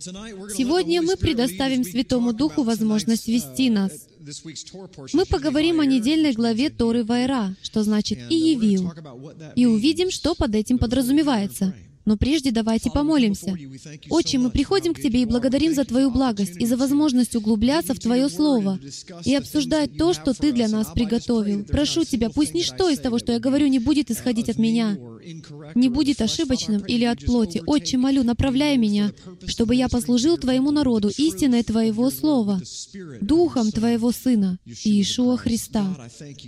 Сегодня мы предоставим Святому Духу возможность вести нас. Мы поговорим о недельной главе Торы Вайра, что значит «и явил», и увидим, что под этим подразумевается. Но прежде давайте помолимся. Отче, мы приходим к Тебе и благодарим за Твою благость и за возможность углубляться в Твое Слово и обсуждать то, что Ты для нас приготовил. Прошу Тебя, пусть ничто из того, что я говорю, не будет исходить от меня, не будет ошибочным или от плоти. Отче, молю, направляй меня, чтобы я послужил Твоему народу истиной Твоего Слова, Духом Твоего Сына, Иешуа Христа.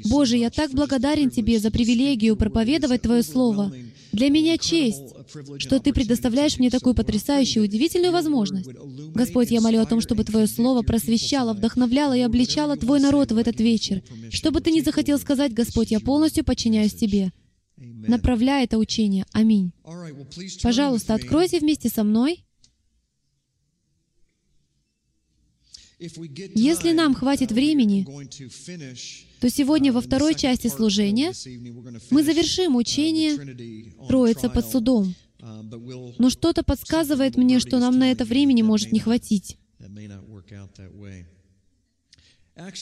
Боже, я так благодарен Тебе за привилегию проповедовать Твое Слово. Для меня честь, что Ты предоставляешь мне такую потрясающую, удивительную возможность. Господь, я молю о том, чтобы Твое Слово просвещало, вдохновляло и обличало Твой народ в этот вечер. Что бы Ты ни захотел сказать, Господь, я полностью подчиняюсь Тебе. Направляй это учение. Аминь. Пожалуйста, откройте вместе со мной. Если нам хватит времени, то сегодня во второй части служения мы завершим учение «Троица под судом». Но что-то подсказывает мне, что нам на это времени может не хватить.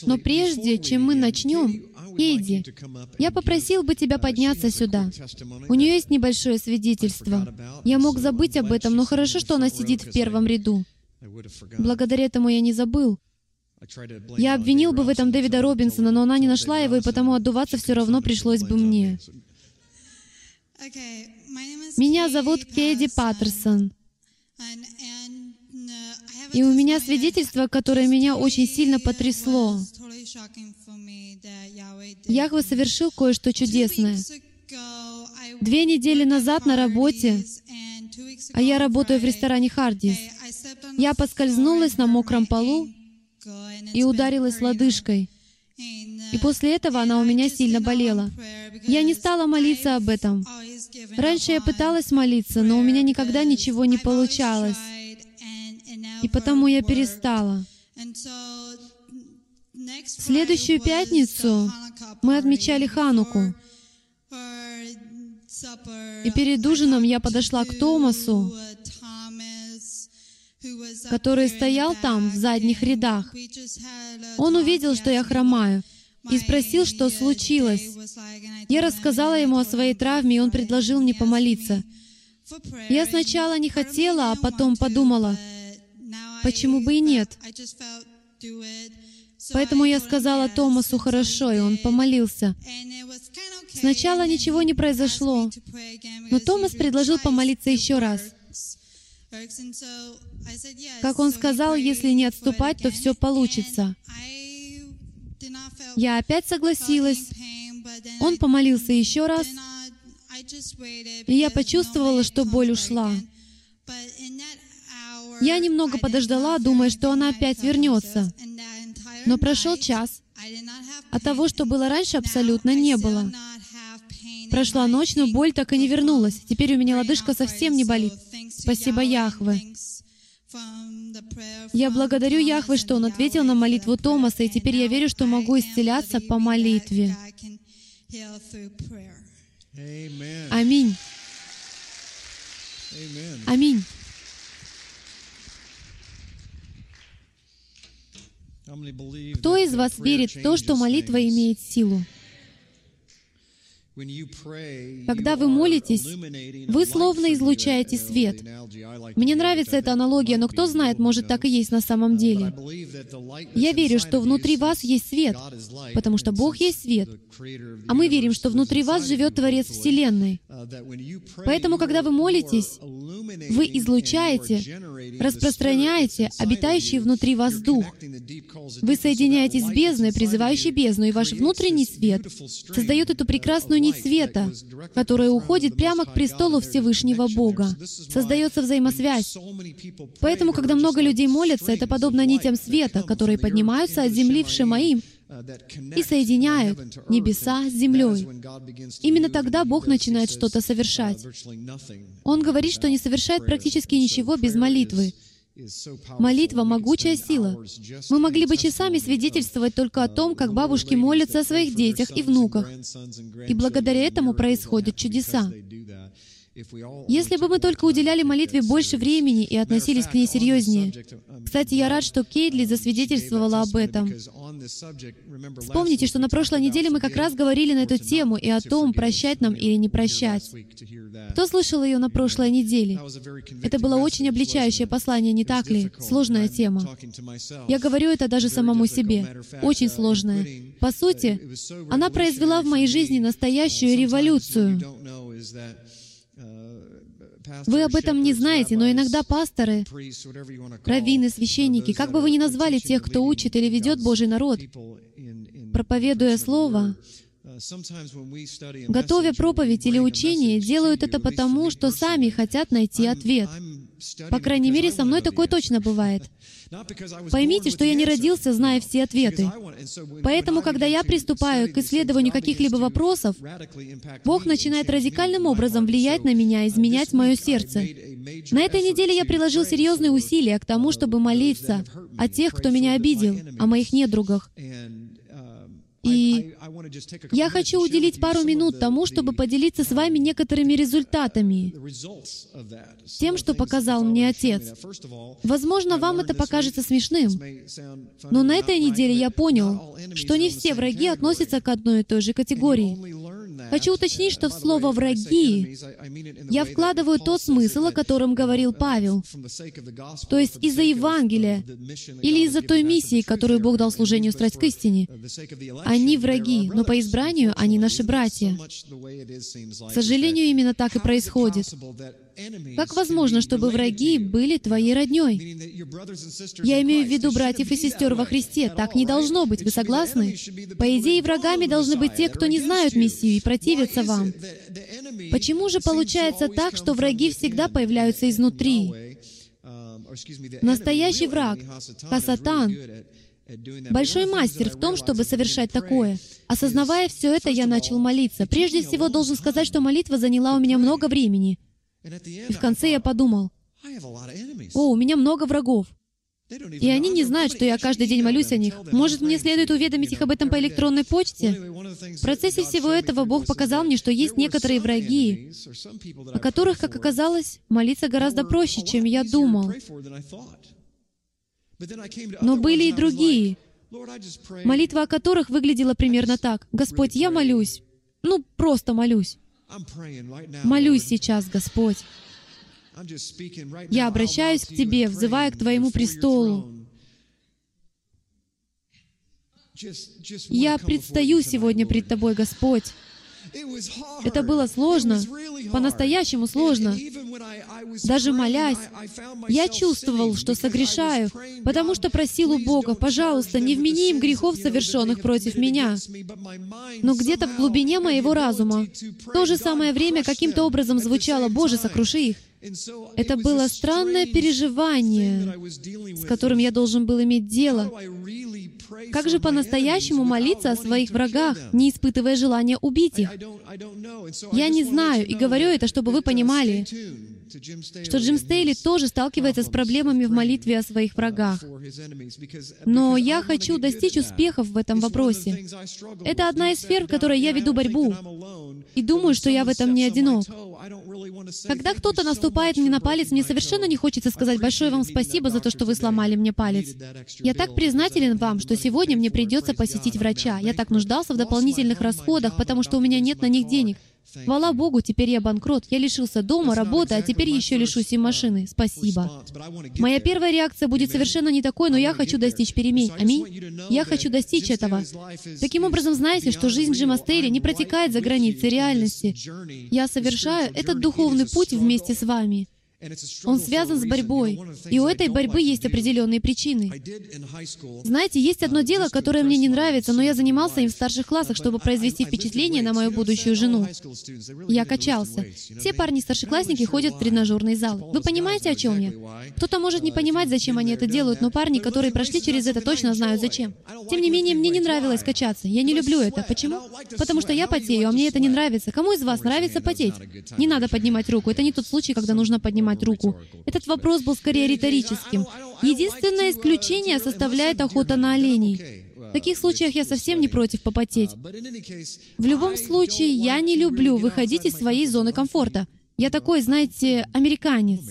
Но прежде, чем мы начнем, Эйди, я попросил бы тебя подняться сюда. У нее есть небольшое свидетельство. Я мог забыть об этом, но хорошо, что она сидит в первом ряду. Благодаря этому я не забыл. Я обвинил бы в этом Дэвида Робинсона, но она не нашла его, и потому отдуваться все равно пришлось бы мне. Меня зовут Кейди Паттерсон. И у меня свидетельство, которое меня очень сильно потрясло. Яхве совершил кое-что чудесное. Две недели назад на работе, а я работаю в ресторане «Хардис», я поскользнулась на мокром полу и ударилась лодыжкой. И после этого она у меня сильно болела. Я не стала молиться об этом. Раньше я пыталась молиться, но у меня никогда ничего не получалось. И потому я перестала. Следующую пятницу мы отмечали Хануку. И перед ужином я подошла к Томасу, который стоял там, в задних рядах. Он увидел, что я хромаю, и спросил, что случилось. Я рассказала ему о своей травме, и он предложил мне помолиться. Я сначала не хотела, а потом подумала, почему бы и нет. Поэтому я сказала Томасу хорошо, и он помолился. Сначала ничего не произошло, но Томас предложил помолиться еще раз. Как он сказал, если не отступать, то все получится. Я опять согласилась. Он помолился еще раз, и я почувствовала, что боль ушла. Я немного подождала, думая, что она опять вернется. Но прошел час, а того, что было раньше, абсолютно не было. Прошла ночь, но боль так и не вернулась. Теперь у меня лодыжка совсем не болит. Спасибо Яхве. Я благодарю Яхве, что Он ответил на молитву Томаса, и теперь я верю, что могу исцеляться по молитве. Аминь. Аминь. Кто из вас верит в то, что молитва имеет силу? Когда вы молитесь, вы словно излучаете свет. Мне нравится эта аналогия, но кто знает, может, так и есть на самом деле. Я верю, что внутри вас есть свет, потому что Бог есть свет. А мы верим, что внутри вас живет Творец Вселенной. Поэтому, когда вы молитесь, вы излучаете, распространяете обитающий внутри вас Дух. Вы соединяетесь с бездной, призывающей бездну, и ваш внутренний свет создает эту прекрасную нить света, которая уходит прямо к престолу Всевышнего Бога. Создается взаимосвязь. Поэтому, когда много людей молятся, это подобно нитям света, которые поднимаются от земли в Шемаим и соединяют небеса с землей. Именно тогда Бог начинает что-то совершать. Он говорит, что не совершает практически ничего без молитвы. Молитва — могучая сила. Мы могли бы часами свидетельствовать только о том, как бабушки молятся о своих детях и внуках. И благодаря этому происходят чудеса. Если бы мы только уделяли молитве больше времени и относились к ней серьезнее. Кстати, я рад, что Кейтли засвидетельствовала об этом. Вспомните, что на прошлой неделе мы как раз говорили на эту тему и о том, прощать нам или не прощать. Кто слышал ее на прошлой неделе? Это было очень обличающее послание, не так ли? Сложная тема. Я говорю это даже самому себе. Очень сложная. По сути, она произвела в моей жизни настоящую революцию. Вы об этом не знаете, но иногда пасторы, раввины, священники, как бы вы ни назвали тех, кто учит или ведет Божий народ, проповедуя Слово, готовя проповедь или учение, делают это потому, что сами хотят найти ответ. По крайней мере, со мной такое точно бывает. Поймите, что я не родился, зная все ответы. Поэтому, когда я приступаю к исследованию каких-либо вопросов, Бог начинает радикальным образом влиять на меня, изменять мое сердце. На этой неделе я приложил серьезные усилия к тому, чтобы молиться о тех, кто меня обидел, о моих недругах. И я хочу уделить пару минут тому, чтобы поделиться с вами некоторыми результатами, тем, что показал мне Отец. Возможно, вам это покажется смешным, но на этой неделе я понял, что не все враги относятся к одной и той же категории. Хочу уточнить, что в слово «враги» я вкладываю тот смысл, о котором говорил Павел, то есть из-за Евангелия или из-за той миссии, которую Бог дал служению страсть к истине. Они враги, но по избранию они наши братья. К сожалению, именно так и происходит. Как возможно, чтобы враги были твоей родней? Я имею в виду братьев и сестер во Христе. Так не должно быть. Вы согласны? По идее, врагами должны быть те, кто не знают Мессию и противятся вам. Почему же получается так, что враги всегда появляются изнутри? Настоящий враг, Хасатан, Большой мастер в том, чтобы совершать такое. Осознавая все это, я начал молиться. Прежде всего, должен сказать, что молитва заняла у меня много времени. И в конце я подумал, «О, у меня много врагов. И они не знают, что я каждый день молюсь о них. Может, мне следует уведомить их об этом по электронной почте? В процессе всего этого Бог показал мне, что есть некоторые враги, о которых, как оказалось, молиться гораздо проще, чем я думал. Но были и другие, молитва о которых выглядела примерно так. «Господь, я молюсь. Ну, просто молюсь. Молюсь сейчас, Господь. Я обращаюсь к Тебе, взывая к Твоему престолу. Я предстаю сегодня пред Тобой, Господь. Это было сложно, по-настоящему сложно. Даже молясь, я чувствовал, что согрешаю, потому что просил у Бога, «Пожалуйста, не вмени им грехов, совершенных против меня». Но где-то в глубине моего разума в то же самое время каким-то образом звучало, «Боже, сокруши их». Это было странное переживание, с которым я должен был иметь дело. Как же по-настоящему молиться о своих врагах, не испытывая желания убить их? Я не знаю, и говорю это, чтобы вы понимали, что Джим Стейли тоже сталкивается с проблемами в молитве о своих врагах. Но я хочу достичь успехов в этом вопросе. Это одна из сфер, в которой я веду борьбу. И думаю, что я в этом не одинок. Когда кто-то наступает мне на палец, мне совершенно не хочется сказать большое вам спасибо за то, что вы сломали мне палец. Я так признателен вам, что сегодня мне придется посетить врача. Я так нуждался в дополнительных расходах, потому что у меня нет на них денег. Хвала Богу, теперь я банкрот. Я лишился дома, работы, а теперь еще лишусь и машины. Спасибо. Моя первая реакция будет совершенно не такой, но я хочу достичь перемен. Аминь. Я хочу достичь этого. Таким образом, знаете, что жизнь Джима Стейли не протекает за границей реальности. Я совершаю этот духовный путь вместе с вами. Он связан с борьбой, и у этой борьбы есть определенные причины. Знаете, есть одно дело, которое мне не нравится, но я занимался им в старших классах, чтобы произвести впечатление на мою будущую жену. Я качался. Все парни-старшеклассники ходят в тренажерный зал. Вы понимаете, о чем я? Кто-то может не понимать, зачем они это делают, но парни, которые прошли через это, точно знают, зачем. Тем не менее, мне не нравилось качаться. Я не люблю это. Почему? Потому что я потею, а мне это не нравится. Кому из вас нравится потеть? Не надо поднимать руку. Это не тот случай, когда нужно поднимать поднимать руку. Этот вопрос был скорее риторическим. Единственное исключение составляет охота на оленей. В таких случаях я совсем не против попотеть. В любом случае, я не люблю выходить из своей зоны комфорта. Я такой, знаете, американец.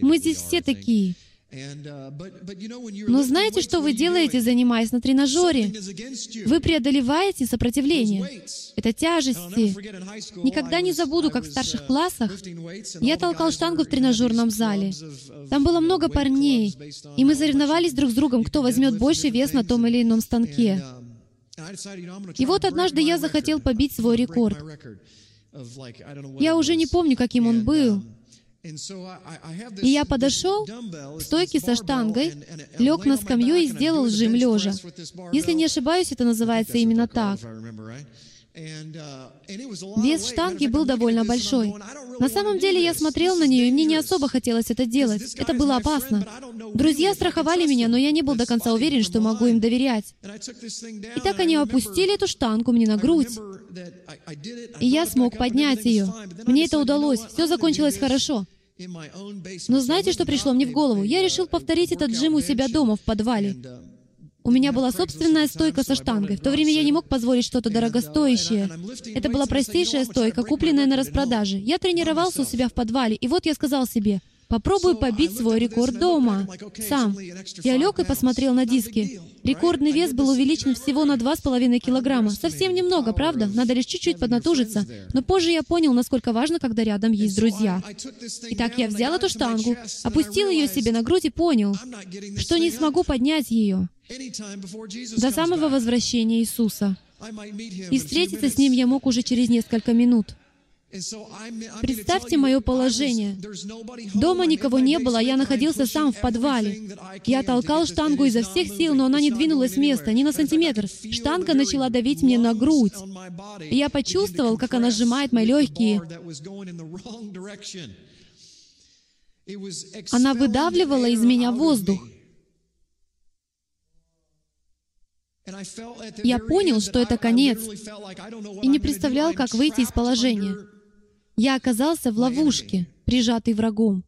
Мы здесь все такие. Но знаете, что вы делаете, занимаясь на тренажере? Вы преодолеваете сопротивление. Это тяжести. Никогда не забуду, как в старших классах я толкал штангу в тренажерном зале. Там было много парней, и мы соревновались друг с другом, кто возьмет больше вес на том или ином станке. И вот однажды я захотел побить свой рекорд. Я уже не помню, каким он был. И я подошел к стойке со штангой, лег на скамью и сделал жим лежа. Если не ошибаюсь, это называется именно так. Вес штанги был довольно большой. На самом деле я смотрел на нее, и мне не особо хотелось это делать. Это было опасно. Друзья страховали меня, но я не был до конца уверен, что могу им доверять. И так они опустили эту штангу мне на грудь. И я смог поднять ее. Мне это удалось. Все закончилось хорошо. Но знаете, что пришло мне в голову? Я решил повторить этот джим у себя дома в подвале. У меня была собственная стойка со штангой. В то время я не мог позволить что-то дорогостоящее. Это была простейшая стойка, купленная на распродаже. Я тренировался у себя в подвале, и вот я сказал себе, Попробую побить свой рекорд дома. Сам. Я лег и посмотрел на диски. Рекордный вес был увеличен всего на 2,5 килограмма. Совсем немного, правда? Надо лишь чуть-чуть поднатужиться. Но позже я понял, насколько важно, когда рядом есть друзья. Итак, я взял эту штангу, опустил ее себе на грудь и понял, что не смогу поднять ее до самого возвращения Иисуса. И встретиться с Ним я мог уже через несколько минут. Представьте мое положение. Дома никого не было, я находился сам в подвале. Я толкал штангу изо всех сил, но она не двинулась с места, ни на сантиметр. Штанга начала давить мне на грудь. Я почувствовал, как она сжимает мои легкие. Она выдавливала из меня воздух. Я понял, что это конец, и не представлял, как выйти из положения. Я оказался в ловушке, прижатый врагом.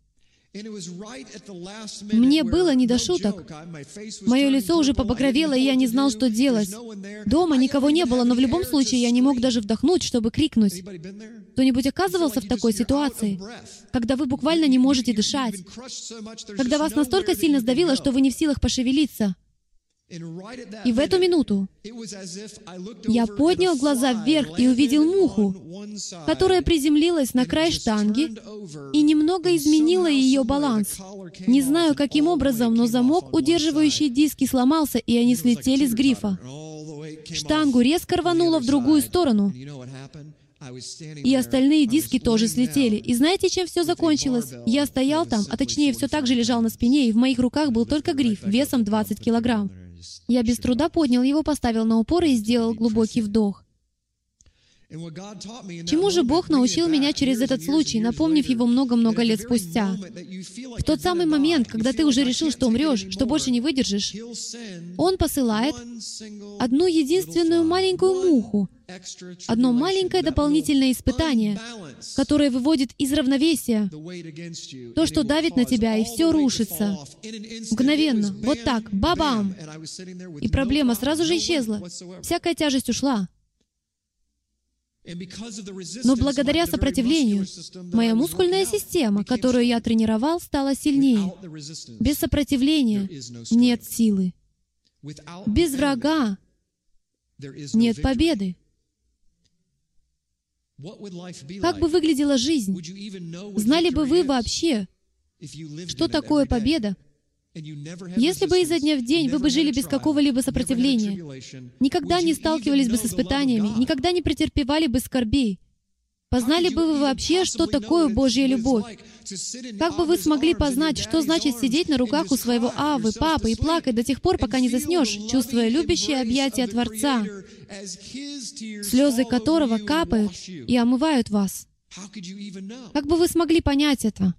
Мне было не до шуток. Мое лицо уже побагровело, и я не знал, что делать. Дома никого не было, но в любом случае я не мог даже вдохнуть, чтобы крикнуть. Кто-нибудь оказывался в такой ситуации, когда вы буквально не можете дышать, когда вас настолько сильно сдавило, что вы не в силах пошевелиться. И в эту минуту я поднял глаза вверх и увидел муху, которая приземлилась на край штанги и немного изменила ее баланс. Не знаю, каким образом, но замок, удерживающий диски, сломался, и они слетели с грифа. Штангу резко рвануло в другую сторону, и остальные диски тоже слетели. И знаете, чем все закончилось? Я стоял там, а точнее, все так же лежал на спине, и в моих руках был только гриф весом 20 килограмм. Я без труда поднял его, поставил на упор и сделал глубокий вдох. Чему же Бог научил меня через этот случай, напомнив его много-много лет спустя? В тот самый момент, когда ты уже решил, что умрешь, что больше не выдержишь, Он посылает одну единственную маленькую муху, одно маленькое дополнительное испытание, которое выводит из равновесия то, что давит на тебя, и все рушится. Мгновенно. Вот так. Бабам! И проблема сразу же исчезла. Всякая тяжесть ушла. Но благодаря сопротивлению моя мускульная система, которую я тренировал, стала сильнее. Без сопротивления нет силы. Без врага нет победы. Как бы выглядела жизнь? Знали бы вы вообще, что такое победа, если бы изо дня в день вы бы жили без какого-либо сопротивления, никогда не сталкивались бы с испытаниями, никогда не претерпевали бы скорбей, познали бы вы вообще, что такое Божья любовь? Как бы вы смогли познать, что значит сидеть на руках у своего Авы, Папы и плакать до тех пор, пока не заснешь, чувствуя любящее объятие Творца, слезы которого капают и омывают вас? Как бы вы смогли понять это?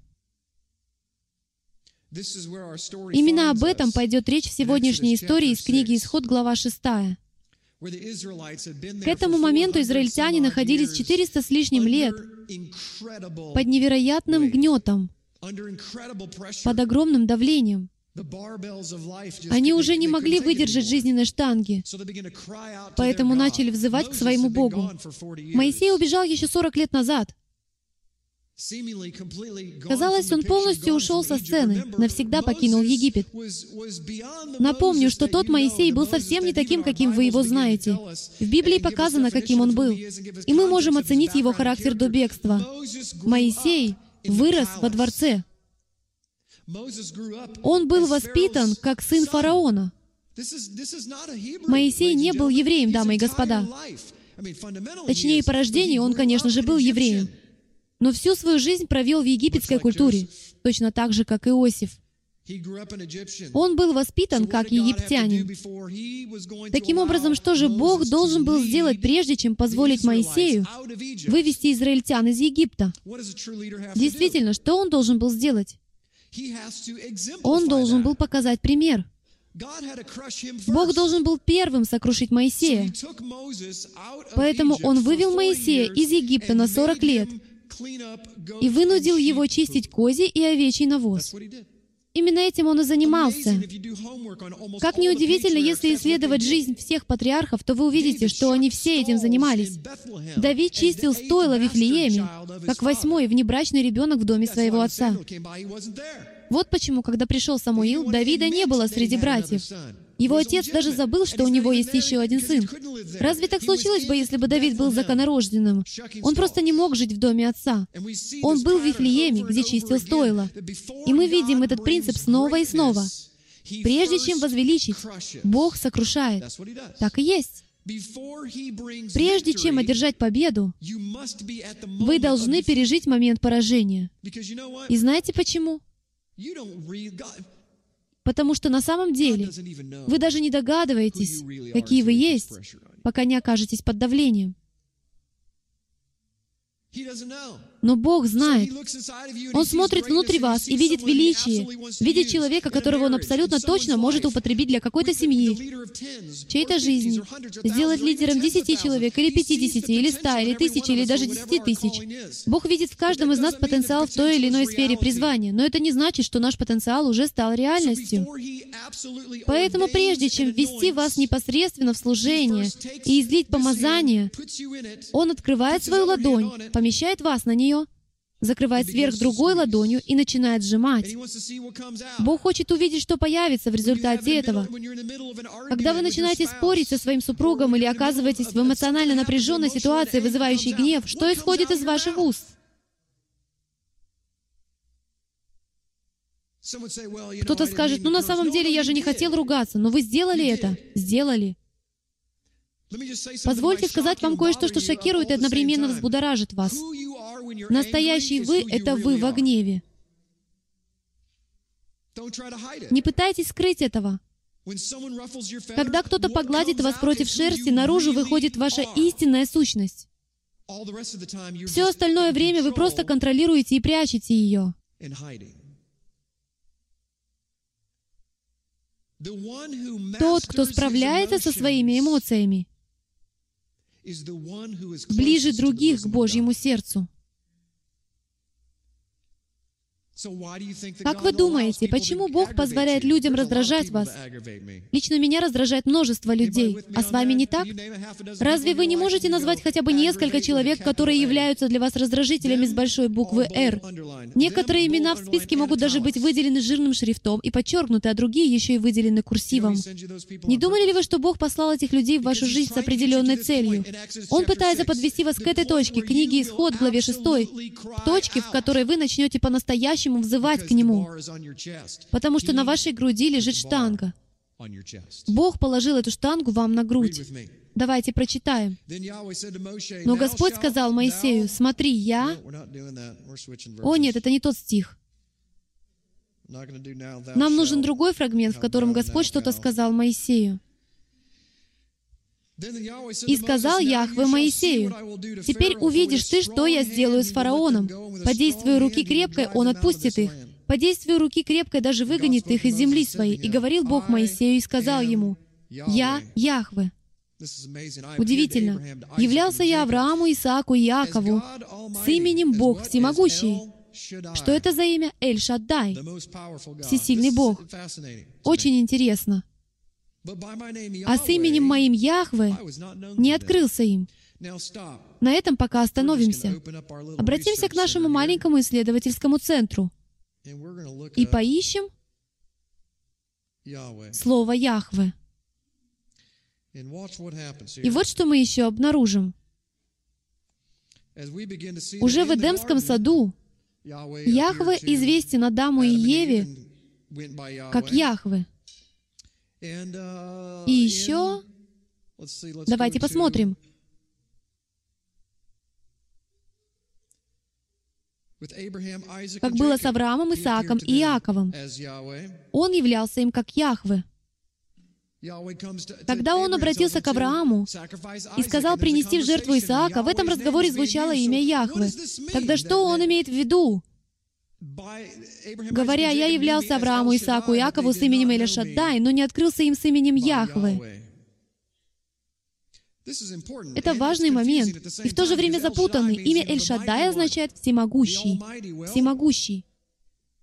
Именно об этом пойдет речь в сегодняшней истории из книги «Исход», глава 6. К этому моменту израильтяне находились 400 с лишним лет под невероятным гнетом, под огромным давлением. Они уже не могли выдержать жизненной штанги, поэтому начали взывать к своему Богу. Моисей убежал еще 40 лет назад. Казалось, он полностью ушел со сцены, навсегда покинул Египет. Напомню, что тот Моисей был совсем не таким, каким вы его знаете. В Библии показано, каким он был. И мы можем оценить его характер до бегства. Моисей вырос во дворце. Он был воспитан как сын фараона. Моисей не был евреем, дамы и господа. Точнее, по рождению он, конечно же, был евреем но всю свою жизнь провел в египетской культуре, точно так же, как Иосиф. Он был воспитан как египтянин. Таким образом, что же Бог должен был сделать, прежде чем позволить Моисею вывести израильтян из Египта? Действительно, что он должен был сделать? Он должен был показать пример. Бог должен был первым сокрушить Моисея. Поэтому он вывел Моисея из Египта на 40 лет и вынудил его чистить козий и овечий навоз. Именно этим он и занимался. Как неудивительно, если исследовать жизнь всех патриархов, то вы увидите, что они все этим занимались. Давид чистил стойло в Вифлееме, как восьмой внебрачный ребенок в доме своего отца. Вот почему, когда пришел Самуил, Давида не было среди братьев. Его отец даже забыл, что у него есть еще один сын. Разве так случилось бы, если бы Давид был законорожденным? Он просто не мог жить в доме отца. Он был в Вифлееме, где чистил стойло. И мы видим этот принцип снова и снова. Прежде чем возвеличить, Бог сокрушает. Так и есть. Прежде чем одержать победу, вы должны пережить момент поражения. И знаете почему? Потому что на самом деле вы даже не догадываетесь, какие вы есть, пока не окажетесь под давлением. Но Бог знает. Он смотрит внутри вас и видит величие, видит человека, которого Он абсолютно точно может употребить для какой-то семьи, чьей-то жизни, сделать лидером десяти человек, или пятидесяти, или ста, или тысячи, или даже десяти тысяч. Бог видит в каждом из нас потенциал в той или иной сфере призвания, но это не значит, что наш потенциал уже стал реальностью. Поэтому прежде чем ввести вас непосредственно в служение и излить помазание, Он открывает свою ладонь, помещает вас на нее, закрывает сверх другой ладонью и начинает сжимать. Бог хочет увидеть, что появится в результате этого. Когда вы начинаете спорить со своим супругом или оказываетесь в эмоционально напряженной ситуации, вызывающей гнев, что исходит из ваших уст? Кто-то скажет, ну на самом деле я же не хотел ругаться, но вы сделали это. Сделали. Позвольте сказать вам кое-что, что шокирует и одновременно взбудоражит вас. Настоящий вы — это вы во гневе. Не пытайтесь скрыть этого. Когда кто-то погладит вас против шерсти, наружу выходит ваша истинная сущность. Все остальное время вы просто контролируете и прячете ее. Тот, кто справляется со своими эмоциями, ближе других к Божьему сердцу. Как вы думаете, почему Бог позволяет людям раздражать вас? Лично меня раздражает множество людей. А с вами не так? Разве вы не можете назвать хотя бы несколько человек, которые являются для вас раздражителями с большой буквы «Р»? Некоторые имена в списке могут даже быть выделены жирным шрифтом и подчеркнуты, а другие еще и выделены курсивом. Не думали ли вы, что Бог послал этих людей в вашу жизнь с определенной целью? Он пытается подвести вас к этой точке, книги Исход, главе 6, точке, в которой вы начнете по-настоящему по-настоящему взывать к Нему, потому что на вашей груди лежит штанга. Бог положил эту штангу вам на грудь. Давайте прочитаем. Но Господь сказал Моисею, «Смотри, я...» О нет, это не тот стих. Нам нужен другой фрагмент, в котором Господь что-то сказал Моисею. И сказал Яхве Моисею, «Теперь увидишь ты, что я сделаю с фараоном. По действию руки крепкой он отпустит их. По действию руки крепкой даже выгонит их из земли своей. И говорил Бог Моисею и сказал ему, «Я Яхве». Удивительно. Являлся я Аврааму, Исааку и Якову с именем Бог Всемогущий. Что это за имя? Эль-Шаддай, всесильный Бог. Очень интересно а с именем моим Яхве не открылся им. На этом пока остановимся. Обратимся к нашему маленькому исследовательскому центру и поищем слово Яхве. И вот что мы еще обнаружим. Уже в Эдемском саду Яхве известен Адаму и Еве как Яхве. И еще, давайте посмотрим. Как было с Авраамом, Исааком и Иаковом. Он являлся им как Яхве. Когда он обратился к Аврааму и сказал принести в жертву Исаака, в этом разговоре звучало имя Яхве. Тогда что он имеет в виду? Говоря, «Я являлся Аврааму, Исааку и Якову с именем Элишаддай, но не открылся им с именем Яхве». Это важный момент, и в то же время запутанный. Имя Эль-Шаддай означает «всемогущий», «всемогущий».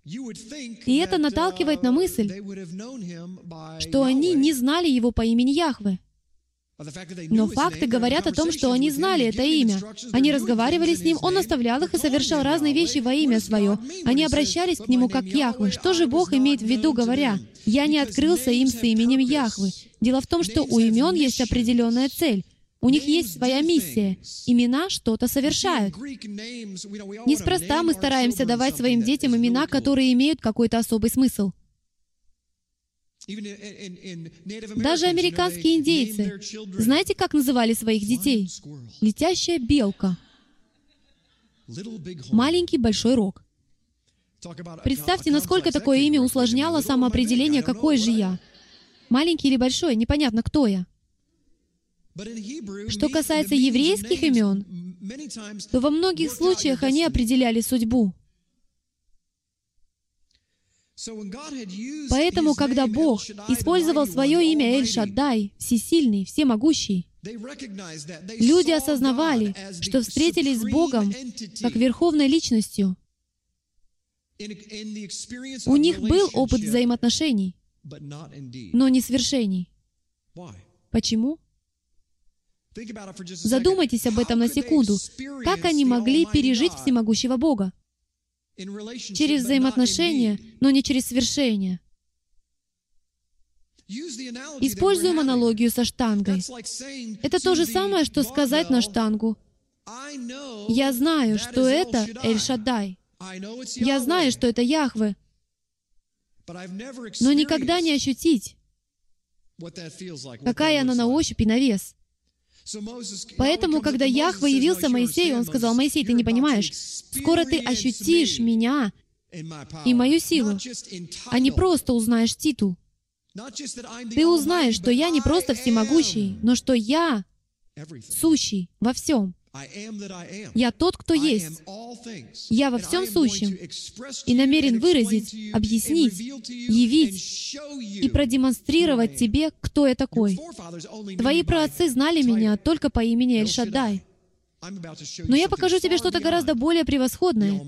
И это наталкивает на мысль, что они не знали его по имени Яхве. Но факты говорят о том, что они знали это имя. Они разговаривали с ним, он оставлял их и совершал разные вещи во имя свое. Они обращались к нему как Яхве. Что же Бог имеет в виду, говоря, «Я не открылся им с именем Яхвы». Дело в том, что у имен есть определенная цель. У них есть своя миссия. Имена что-то совершают. Неспроста мы стараемся давать своим детям имена, которые имеют какой-то особый смысл. Даже американские индейцы, знаете, как называли своих детей? Летящая белка. Маленький большой рог. Представьте, насколько такое имя усложняло самоопределение, какой же я. Маленький или большой, непонятно, кто я. Что касается еврейских имен, то во многих случаях они определяли судьбу. Поэтому, когда Бог использовал свое имя Эль-Шаддай, Всесильный, Всемогущий, люди осознавали, что встретились с Богом как Верховной Личностью. У них был опыт взаимоотношений, но не свершений. Почему? Задумайтесь об этом на секунду. Как они могли пережить всемогущего Бога? Через взаимоотношения, но не через свершение. Используем аналогию со штангой. Это то же самое, что сказать на штангу. Я знаю, что это Эль-Шаддай. Я знаю, что это Яхве. Но никогда не ощутить, какая она на ощупь и на вес. Поэтому, когда Яхва явился Моисею, он сказал, «Моисей, ты не понимаешь, скоро ты ощутишь меня и мою силу, а не просто узнаешь титул. Ты узнаешь, что я не просто всемогущий, но что я сущий во всем. Я тот, кто есть. Я во всем сущем и намерен выразить, объяснить, явить и продемонстрировать тебе, кто я такой. Твои праотцы знали меня только по имени Эль-Шаддай. Но я покажу тебе что-то гораздо более превосходное,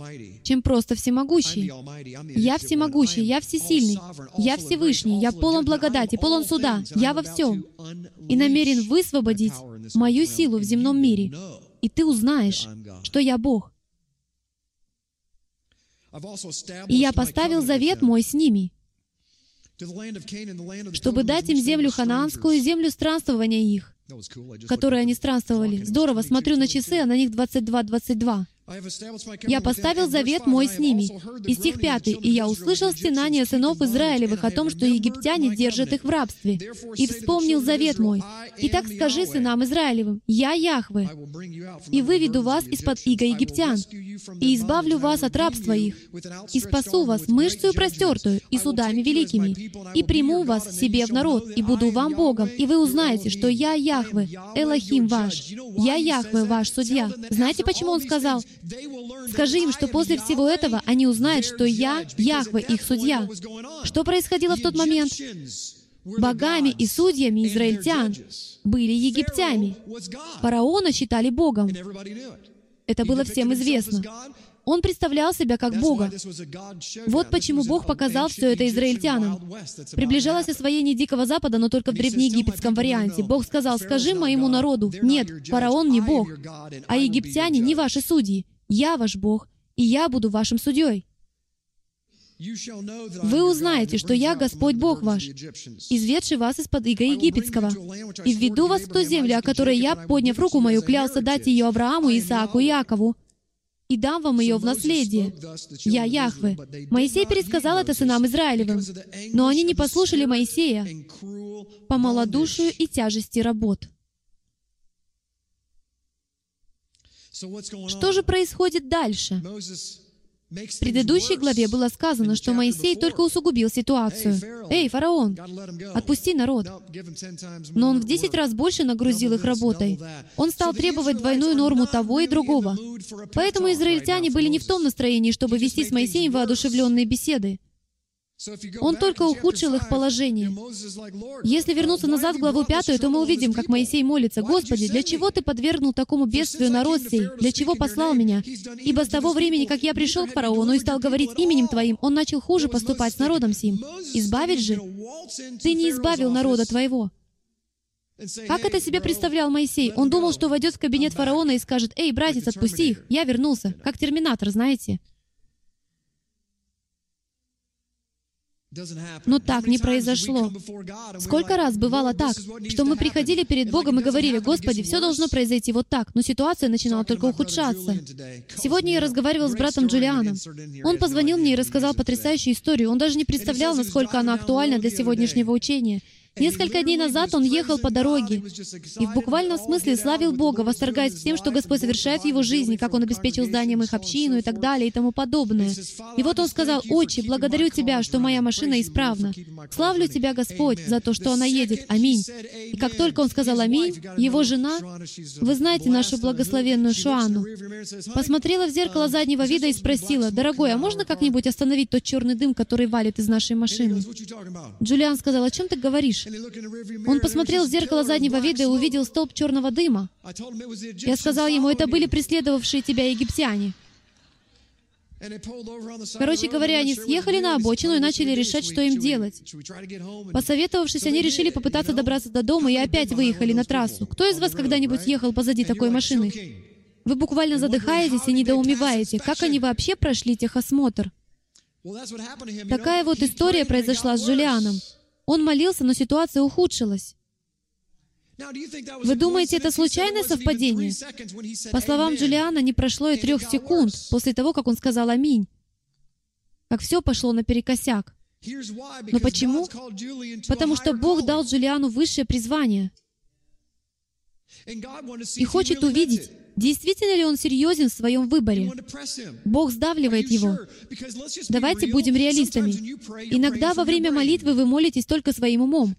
чем просто всемогущий. Я всемогущий, я всесильный, я Всевышний, я полон благодати, полон суда, я во всем. И намерен высвободить мою силу в земном мире и ты узнаешь, что я Бог. И я поставил завет мой с ними, чтобы дать им землю ханаанскую, землю странствования их, которые они странствовали. Здорово, смотрю на часы, а на них 22-22. «Я поставил завет мой с ними». И стих 5. «И я услышал стенание сынов Израилевых о том, что египтяне держат их в рабстве, и вспомнил завет мой. Итак скажи сынам Израилевым, «Я Яхве, и выведу вас из-под иго египтян, и избавлю вас от рабства их, и спасу вас мышцу простертую и судами великими, и приму вас себе в народ, и буду вам Богом, и вы узнаете, что я Яхве, Элохим ваш, я Яхве ваш судья». Знаете, почему он сказал, Скажи им, что после всего этого они узнают, что я, Яхве, их судья. Что происходило в тот момент? Богами и судьями израильтян были египтяне. Фараона считали Богом. Это было всем известно. Он представлял себя как Бога. Вот почему Бог показал все это израильтянам. Приближалось освоение Дикого Запада, но только в древнеегипетском варианте. Бог сказал, «Скажи моему народу, нет, фараон не Бог, а египтяне не ваши судьи. Я ваш Бог, и я буду вашим судьей». Вы узнаете, что я Господь Бог ваш, изведший вас из-под иго египетского, и введу вас в ту землю, о которой я, подняв руку мою, клялся дать ее Аврааму, Исааку и Якову, и дам вам ее в наследие. Я Яхве. Моисей пересказал это сынам Израилевым, но они не послушали Моисея по малодушию и тяжести работ. Что же происходит дальше? В предыдущей главе было сказано, что Моисей только усугубил ситуацию. «Эй, фараон, отпусти народ!» Но он в десять раз больше нагрузил их работой. Он стал требовать двойную норму того и другого. Поэтому израильтяне были не в том настроении, чтобы вести с Моисеем воодушевленные беседы. Он только ухудшил их положение. Если вернуться назад в главу пятую, то мы увидим, как Моисей молится, «Господи, для чего Ты подвергнул такому бедствию народ сей? Для чего послал меня? Ибо с того времени, как я пришел к фараону и стал говорить именем Твоим, он начал хуже поступать с народом сим. Избавить же? Ты не избавил народа Твоего». Как это себе представлял Моисей? Он думал, что войдет в кабинет фараона и скажет, «Эй, братец, отпусти их, я вернулся», как терминатор, знаете. Но так не произошло. Сколько раз бывало так, что мы приходили перед Богом и говорили, «Господи, все должно произойти вот так», но ситуация начинала только ухудшаться. Сегодня я разговаривал с братом Джулианом. Он позвонил мне и рассказал потрясающую историю. Он даже не представлял, насколько она актуальна для сегодняшнего учения. Несколько дней назад он ехал по дороге и в буквальном смысле славил Бога, восторгаясь всем, что Господь совершает в его жизни, как Он обеспечил зданием их общину и так далее и тому подобное. И вот он сказал, «Отче, благодарю Тебя, что моя машина исправна. Славлю Тебя, Господь, за то, что она едет. Аминь». И как только он сказал «Аминь», его жена, вы знаете нашу благословенную Шуану, посмотрела в зеркало заднего вида и спросила, «Дорогой, а можно как-нибудь остановить тот черный дым, который валит из нашей машины?» Джулиан сказал, «О чем ты говоришь?» Он посмотрел в зеркало заднего вида и увидел столб черного дыма. Я сказал ему, это были преследовавшие тебя египтяне. Короче говоря, они съехали на обочину и начали решать, что им делать. Посоветовавшись, они решили попытаться добраться до дома и опять выехали на трассу. Кто из вас когда-нибудь ехал позади такой машины? Вы буквально задыхаетесь и недоумеваете, как они вообще прошли техосмотр. Такая вот история произошла с Джулианом. Он молился, но ситуация ухудшилась. Вы думаете, это случайное совпадение? По словам Джулиана, не прошло и трех секунд после того, как он сказал «Аминь», как все пошло наперекосяк. Но почему? Потому что Бог дал Джулиану высшее призвание и хочет увидеть, Действительно ли он серьезен в своем выборе? Бог сдавливает его. Давайте будем реалистами. Иногда во время молитвы вы молитесь только своим умом.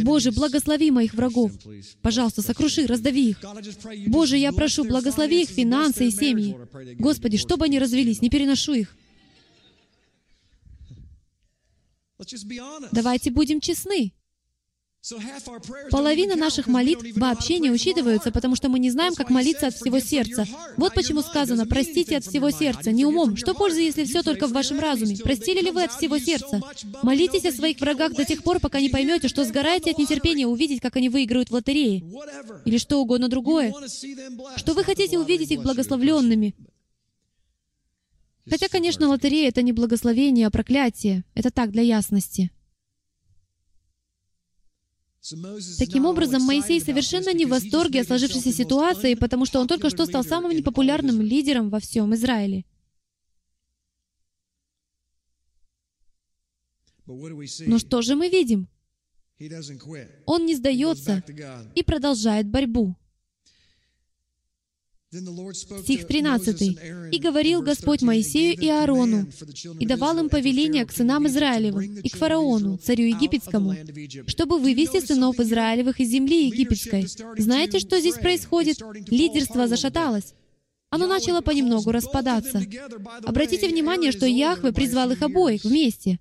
Боже, благослови моих врагов. Пожалуйста, сокруши, раздави их. Боже, я прошу, благослови их финансы и семьи. Господи, чтобы они развелись, не переношу их. Давайте будем честны. Половина наших молитв вообще не учитываются, потому что мы не знаем, как молиться от всего сердца. Вот почему сказано «простите от всего сердца», не умом. Что пользы, если все только в вашем разуме? Простили ли вы от всего сердца? Молитесь о своих врагах до тех пор, пока не поймете, что сгораете от нетерпения увидеть, как они выиграют в лотерее. Или что угодно другое. Что вы хотите увидеть их благословленными. Хотя, конечно, лотерея — это не благословение, а проклятие. Это так, для ясности. Таким образом, Моисей совершенно не в восторге от сложившейся ситуации, потому что он только что стал самым непопулярным лидером во всем Израиле. Но что же мы видим? Он не сдается и продолжает борьбу. Стих 13. «И говорил Господь Моисею и Аарону, и давал им повеление к сынам Израилевым и к фараону, царю египетскому, чтобы вывести сынов Израилевых из земли египетской». Знаете, что здесь происходит? Лидерство зашаталось. Оно начало понемногу распадаться. Обратите внимание, что Яхве призвал их обоих вместе.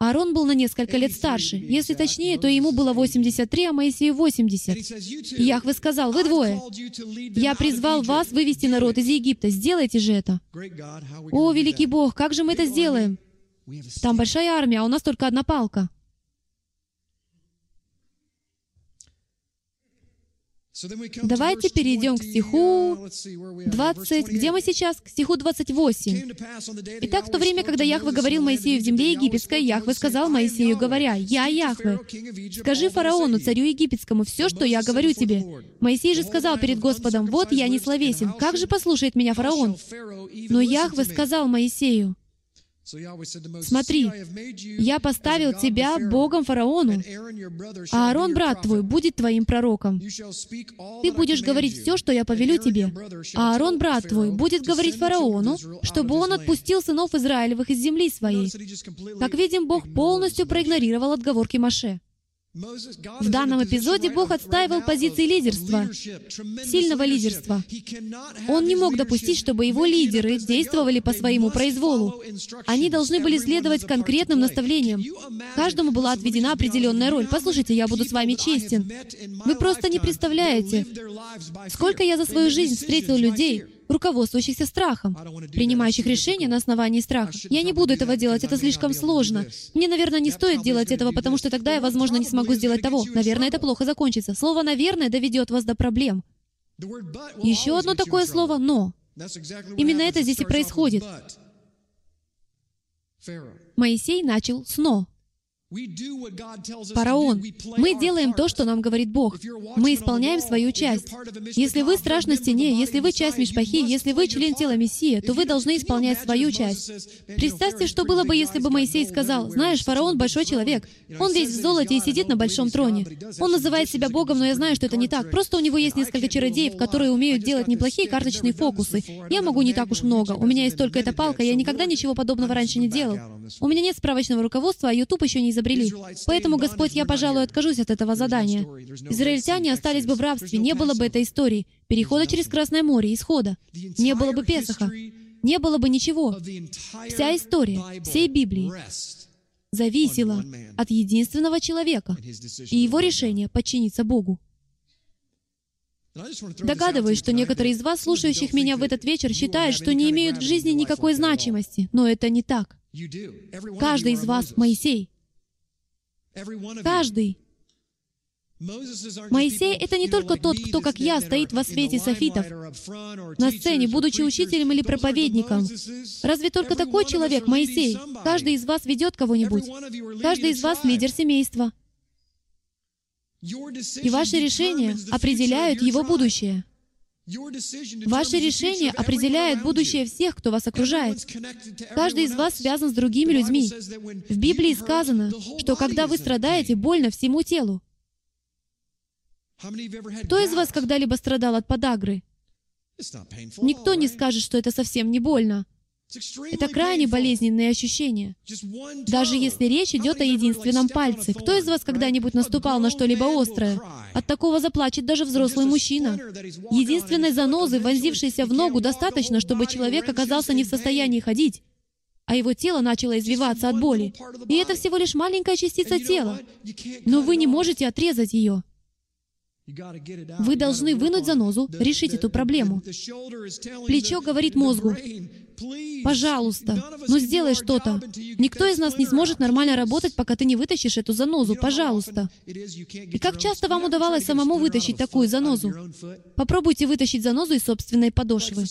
Аарон был на несколько лет старше. Если точнее, то ему было 83, а Моисею 80. И Яхве сказал, «Вы двое. Я призвал вас вывести народ из Египта. Сделайте же это». О, великий Бог, как же мы это сделаем? Там большая армия, а у нас только одна палка. Давайте перейдем к стиху 20. Где мы сейчас? К стиху 28. Итак, в то время, когда Яхве говорил Моисею в земле египетской, Яхве сказал Моисею, говоря, «Я Яхве, скажи фараону, царю египетскому, все, что я говорю тебе». Моисей же сказал перед Господом, «Вот я не словесен, как же послушает меня фараон?» Но Яхве сказал Моисею, Смотри, я поставил тебя Богом фараону, а Аарон, брат твой, будет твоим пророком. Ты будешь говорить все, что я повелю тебе, а Аарон, брат твой, будет говорить фараону, чтобы он отпустил сынов Израилевых из земли своей. Как видим, Бог полностью проигнорировал отговорки Маше. В данном эпизоде Бог отстаивал позиции лидерства, сильного лидерства. Он не мог допустить, чтобы его лидеры действовали по своему произволу. Они должны были следовать конкретным наставлениям. Каждому была отведена определенная роль. Послушайте, я буду с вами честен. Вы просто не представляете, сколько я за свою жизнь встретил людей, руководствующихся страхом, принимающих решения на основании страха. Я не буду этого делать, это слишком сложно. Мне, наверное, не стоит делать этого, потому что тогда я, возможно, не смогу сделать того. Наверное, это плохо закончится. Слово «наверное» доведет вас до проблем. Еще одно такое слово «но». Именно это здесь и происходит. Моисей начал с «но». Фараон, мы делаем то, что нам говорит Бог. Мы исполняем свою часть. Если вы страж на стене, если вы часть Мишпахи, если вы член тела Мессии, то вы должны исполнять свою часть. Представьте, что было бы, если бы Моисей сказал, «Знаешь, фараон большой человек. Он весь в золоте и сидит на большом троне. Он называет себя Богом, но я знаю, что это не так. Просто у него есть несколько чародеев, которые умеют делать неплохие карточные фокусы. Я могу не так уж много. У меня есть только эта палка, я никогда ничего подобного раньше не делал. У меня нет справочного руководства, а YouTube еще не изобрели. Поэтому, Господь, я, пожалуй, откажусь от этого задания. Израильтяне остались бы в рабстве, не было бы этой истории, перехода через Красное море, исхода. Не было бы Песаха. Не было бы ничего. Вся история всей Библии зависела от единственного человека и его решения подчиниться Богу. Догадываюсь, что некоторые из вас, слушающих меня в этот вечер, считают, что не имеют в жизни никакой значимости, но это не так. Каждый из вас — Моисей. Каждый. Моисей — это не только тот, кто, как я, стоит во свете софитов на сцене, будучи учителем или проповедником. Разве только такой человек, Моисей? Каждый из вас ведет кого-нибудь. Каждый из вас — лидер семейства. И ваши решения определяют его будущее. Ваши решения определяют будущее всех, кто вас окружает. Каждый из вас связан с другими людьми. В Библии сказано, что когда вы страдаете, больно всему телу. Кто из вас когда-либо страдал от подагры? Никто не скажет, что это совсем не больно. Это крайне болезненные ощущения. Даже если речь идет о единственном пальце. Кто из вас когда-нибудь наступал на что-либо острое? От такого заплачет даже взрослый мужчина. Единственной занозы, вонзившейся в ногу, достаточно, чтобы человек оказался не в состоянии ходить, а его тело начало извиваться от боли. И это всего лишь маленькая частица тела. Но вы не можете отрезать ее. Вы должны вынуть занозу, решить эту проблему. Плечо говорит мозгу, Пожалуйста, ну сделай что-то. Никто из нас не сможет нормально работать, пока ты не вытащишь эту занозу. Пожалуйста. И как часто вам удавалось самому вытащить такую занозу? Попробуйте вытащить занозу из собственной подошвы.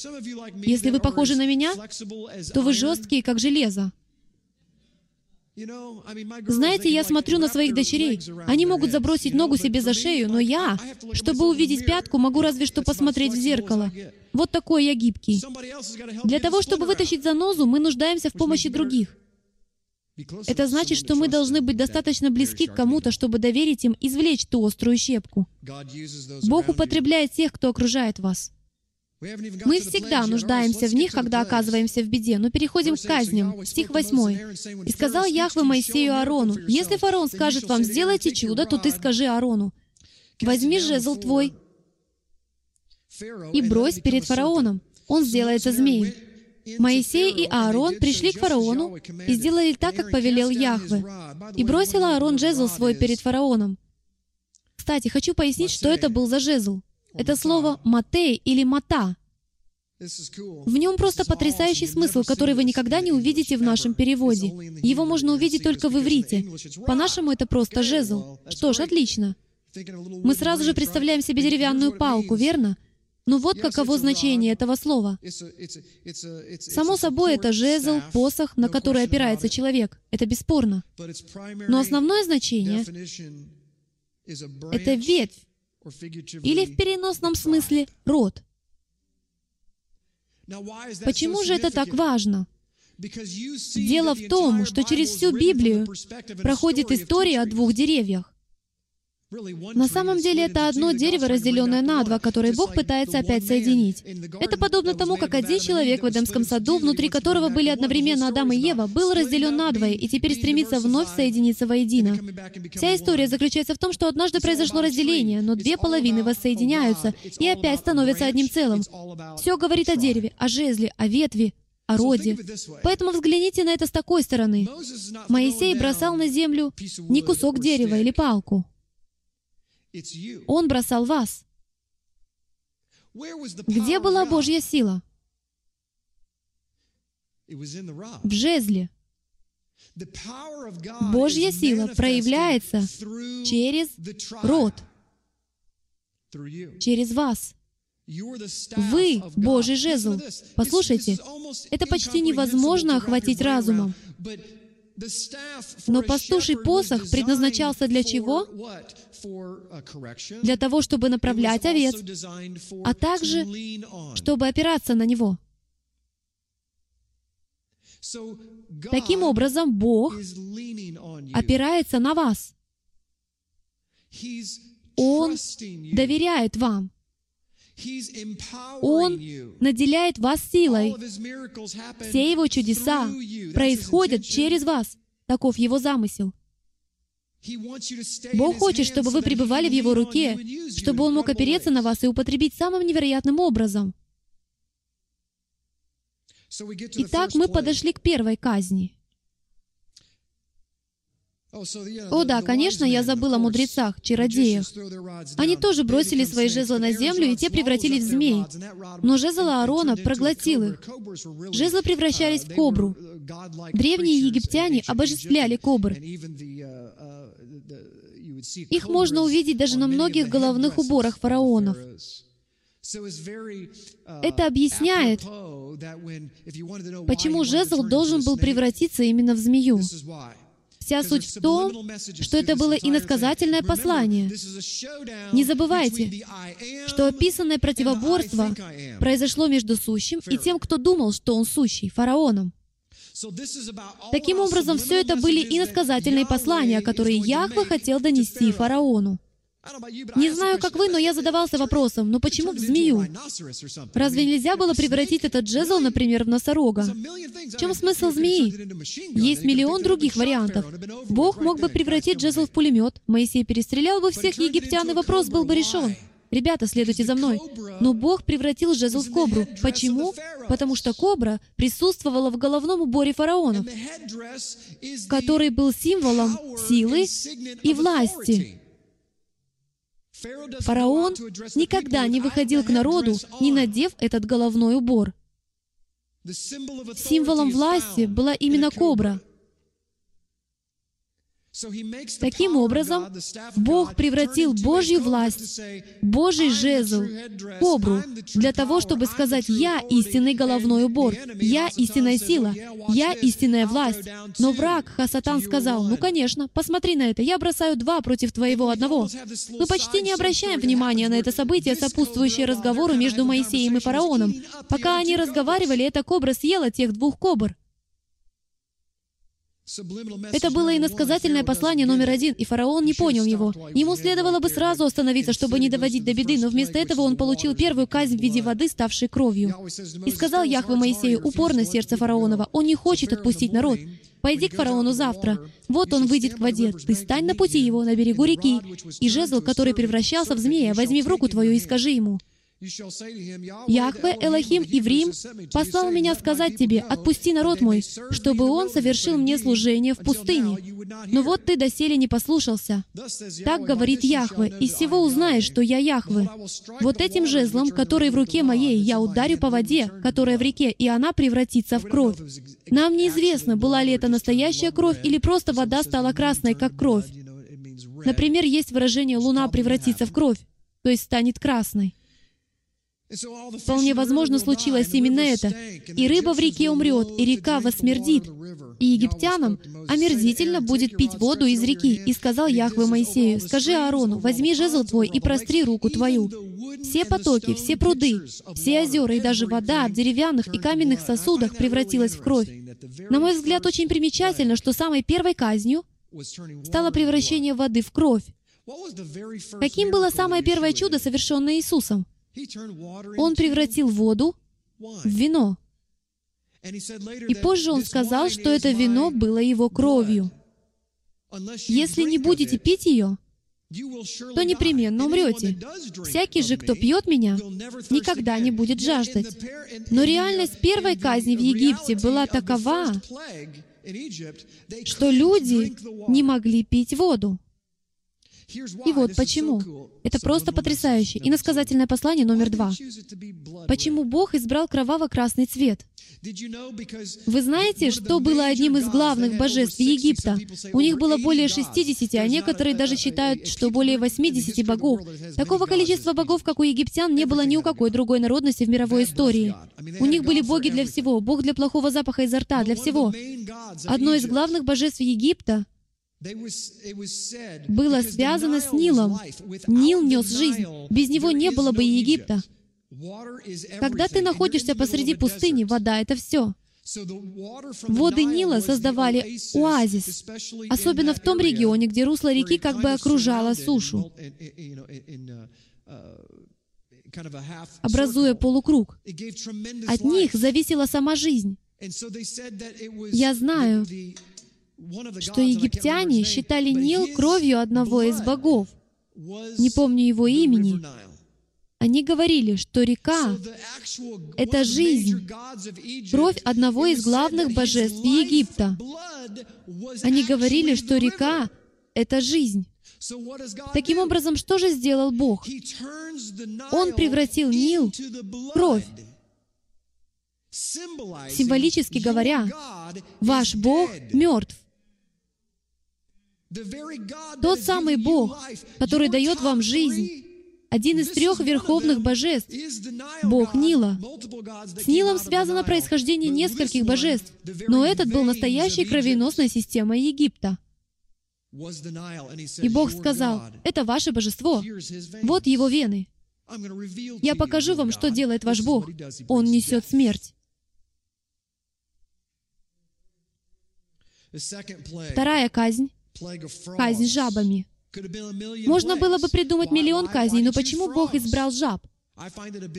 Если вы похожи на меня, то вы жесткие, как железо. Знаете, я смотрю на своих дочерей. Они могут забросить ногу себе за шею, но я, чтобы увидеть пятку, могу разве что посмотреть в зеркало. Вот такой я гибкий. Для того, чтобы вытащить занозу, мы нуждаемся в помощи других. Это значит, что мы должны быть достаточно близки к кому-то, чтобы доверить им извлечь ту острую щепку. Бог употребляет тех, кто окружает вас. Мы всегда нуждаемся в них, когда оказываемся в беде, но переходим к казням. Стих 8. «И сказал Яхве Моисею Аарону, «Если фараон скажет вам, сделайте чудо, то ты скажи Аарону, возьми жезл твой и брось перед фараоном. Он сделается змеем. Моисей и Аарон пришли к фараону и сделали так, как повелел Яхве. И бросил Аарон жезл свой перед фараоном. Кстати, хочу пояснить, что это был за жезл. Это слово «матей» или «мата». В нем просто потрясающий смысл, который вы никогда не увидите в нашем переводе. Его можно увидеть только в иврите. По-нашему это просто жезл. Что ж, отлично. Мы сразу же представляем себе деревянную палку, верно? Но вот каково значение этого слова. Само собой, это жезл, посох, на который опирается человек. Это бесспорно. Но основное значение — это ветвь, или в переносном смысле род. Почему же это так важно? Дело в том, что через всю Библию проходит история о двух деревьях. На самом деле это одно дерево, разделенное на два, которое Бог пытается опять соединить. Это подобно тому, как один человек в Эдемском саду, внутри которого были одновременно Адам и Ева, был разделен на двое и теперь стремится вновь соединиться воедино. Вся история заключается в том, что однажды произошло разделение, но две половины воссоединяются и опять становятся одним целым. Все говорит о дереве, о жезле, о ветви, о роде. Поэтому взгляните на это с такой стороны. Моисей бросал на землю не кусок дерева или палку. Он бросал вас. Где была Божья сила? В жезле. Божья сила проявляется через род, через вас. Вы — Божий жезл. Послушайте, это почти невозможно охватить разумом. Но пастуший посох предназначался для чего? Для того, чтобы направлять овец, а также, чтобы опираться на него. Таким образом, Бог опирается на вас. Он доверяет вам. Он наделяет вас силой. Все Его чудеса происходят через вас. Таков Его замысел. Бог хочет, чтобы вы пребывали в Его руке, чтобы Он мог опереться на вас и употребить самым невероятным образом. Итак, мы подошли к первой казни. О да, конечно, я забыл о мудрецах, чародеях. Они тоже бросили свои жезлы на землю, и те превратились в змей. Но жезл Аарона проглотил их. Жезлы превращались в кобру. Древние египтяне обожествляли кобр. Их можно увидеть даже на многих головных уборах фараонов. Это объясняет, почему жезл должен был превратиться именно в змею. Вся суть в том, что это было иносказательное послание. Не забывайте, что описанное противоборство произошло между сущим и тем, кто думал, что он сущий, фараоном. Таким образом, все это были иносказательные послания, которые Яхве хотел донести фараону. Не знаю, как вы, но я задавался вопросом, ну почему в змею? Разве нельзя было превратить этот джезл, например, в носорога? В чем смысл змеи? Есть миллион других вариантов. Бог мог бы превратить джезл в пулемет, Моисей перестрелял бы всех египтян, и вопрос был бы решен. Ребята, следуйте за мной. Но Бог превратил жезл в кобру. Почему? Потому что кобра присутствовала в головном уборе фараонов, который был символом силы и власти. Фараон никогда не выходил к народу, не надев этот головной убор. Символом власти была именно кобра. Таким образом, Бог превратил Божью власть, Божий жезл, кобру, для того, чтобы сказать «Я истинный головной убор, я истинная сила, я истинная власть». Но враг, Хасатан, сказал, «Ну, конечно, посмотри на это, я бросаю два против твоего одного». Мы почти не обращаем внимания на это событие, сопутствующее разговору между Моисеем и фараоном. Пока они разговаривали, эта кобра съела тех двух кобр. Это было иносказательное послание номер один, и фараон не понял его. Ему следовало бы сразу остановиться, чтобы не доводить до беды, но вместо этого он получил первую казнь в виде воды, ставшей кровью. И сказал Яхве Моисею, упорно сердце фараонова, он не хочет отпустить народ. Пойди к фараону завтра. Вот он выйдет к воде. Ты стань на пути его, на берегу реки. И жезл, который превращался в змея, возьми в руку твою и скажи ему, Яхве Элохим Иврим послал меня сказать тебе, отпусти народ мой, чтобы он совершил мне служение в пустыне. Но вот ты доселе не послушался. Так говорит Яхве, и всего узнаешь, что я Яхве. Вот этим жезлом, который в руке моей, я ударю по воде, которая в реке, и она превратится в кровь. Нам неизвестно, была ли это настоящая кровь или просто вода стала красной, как кровь. Например, есть выражение «луна превратится в кровь», то есть станет красной. Вполне возможно, случилось именно это. И рыба в реке умрет, и река восмердит. И египтянам омерзительно будет пить воду из реки. И сказал Яхве Моисею, «Скажи Аарону, возьми жезл твой и простри руку твою». Все потоки, все пруды, все озера и даже вода в деревянных и каменных сосудах превратилась в кровь. На мой взгляд, очень примечательно, что самой первой казнью стало превращение воды в кровь. Каким было самое первое чудо, совершенное Иисусом? Он превратил воду в вино. И позже он сказал, что это вино было его кровью. Если не будете пить ее, то непременно умрете. Всякий же, кто пьет меня, никогда не будет жаждать. Но реальность первой казни в Египте была такова, что люди не могли пить воду. И вот почему. Это просто потрясающе. И насказательное послание номер два. Почему Бог избрал кроваво-красный цвет? Вы знаете, что было одним из главных божеств Египта? У них было более 60, а некоторые даже считают, что более 80 богов. Такого количества богов, как у египтян, не было ни у какой другой народности в мировой истории. У них были боги для всего, бог для плохого запаха изо рта, для всего. Одно из главных божеств Египта было связано с Нилом. Нил нес жизнь. Без него не было бы и Египта. Когда ты находишься посреди пустыни, вода — это все. Воды Нила создавали оазис, особенно в том регионе, где русло реки как бы окружало сушу, образуя полукруг. От них зависела сама жизнь. Я знаю, что египтяне считали Нил кровью одного из богов. Не помню его имени. Они говорили, что река — это жизнь, кровь одного из главных божеств Египта. Они говорили, что река — это жизнь. Таким образом, что же сделал Бог? Он превратил Нил в кровь. Символически говоря, ваш Бог мертв. Тот самый Бог, который дает вам жизнь, один из трех верховных божеств, Бог Нила. С Нилом связано происхождение нескольких божеств, но этот был настоящей кровеносной системой Египта. И Бог сказал, это ваше божество. Вот его вены. Я покажу вам, что делает ваш Бог. Он несет смерть. Вторая казнь — казнь жабами. Можно было бы придумать миллион казней, но почему Бог избрал жаб?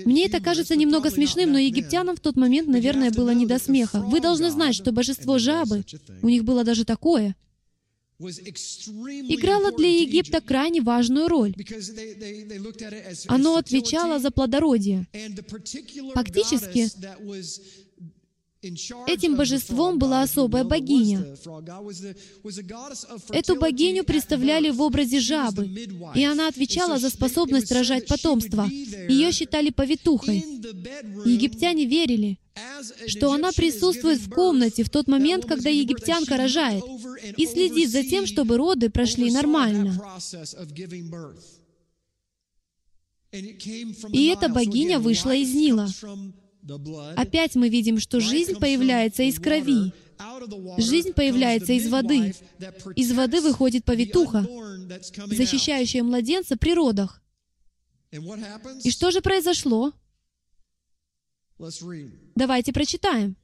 Мне это кажется немного смешным, но египтянам в тот момент, наверное, было не до смеха. Вы должны знать, что божество жабы, у них было даже такое, играло для Египта крайне важную роль. Оно отвечало за плодородие. Фактически, Этим божеством была особая богиня. Эту богиню представляли в образе жабы, и она отвечала за способность рожать потомство. Ее считали повитухой. Египтяне верили, что она присутствует в комнате в тот момент, когда египтянка рожает, и следит за тем, чтобы роды прошли нормально. И эта богиня вышла из Нила. Опять мы видим, что жизнь появляется из крови. Жизнь появляется из воды. Из воды выходит повитуха, защищающая младенца при родах. И что же произошло? Давайте прочитаем.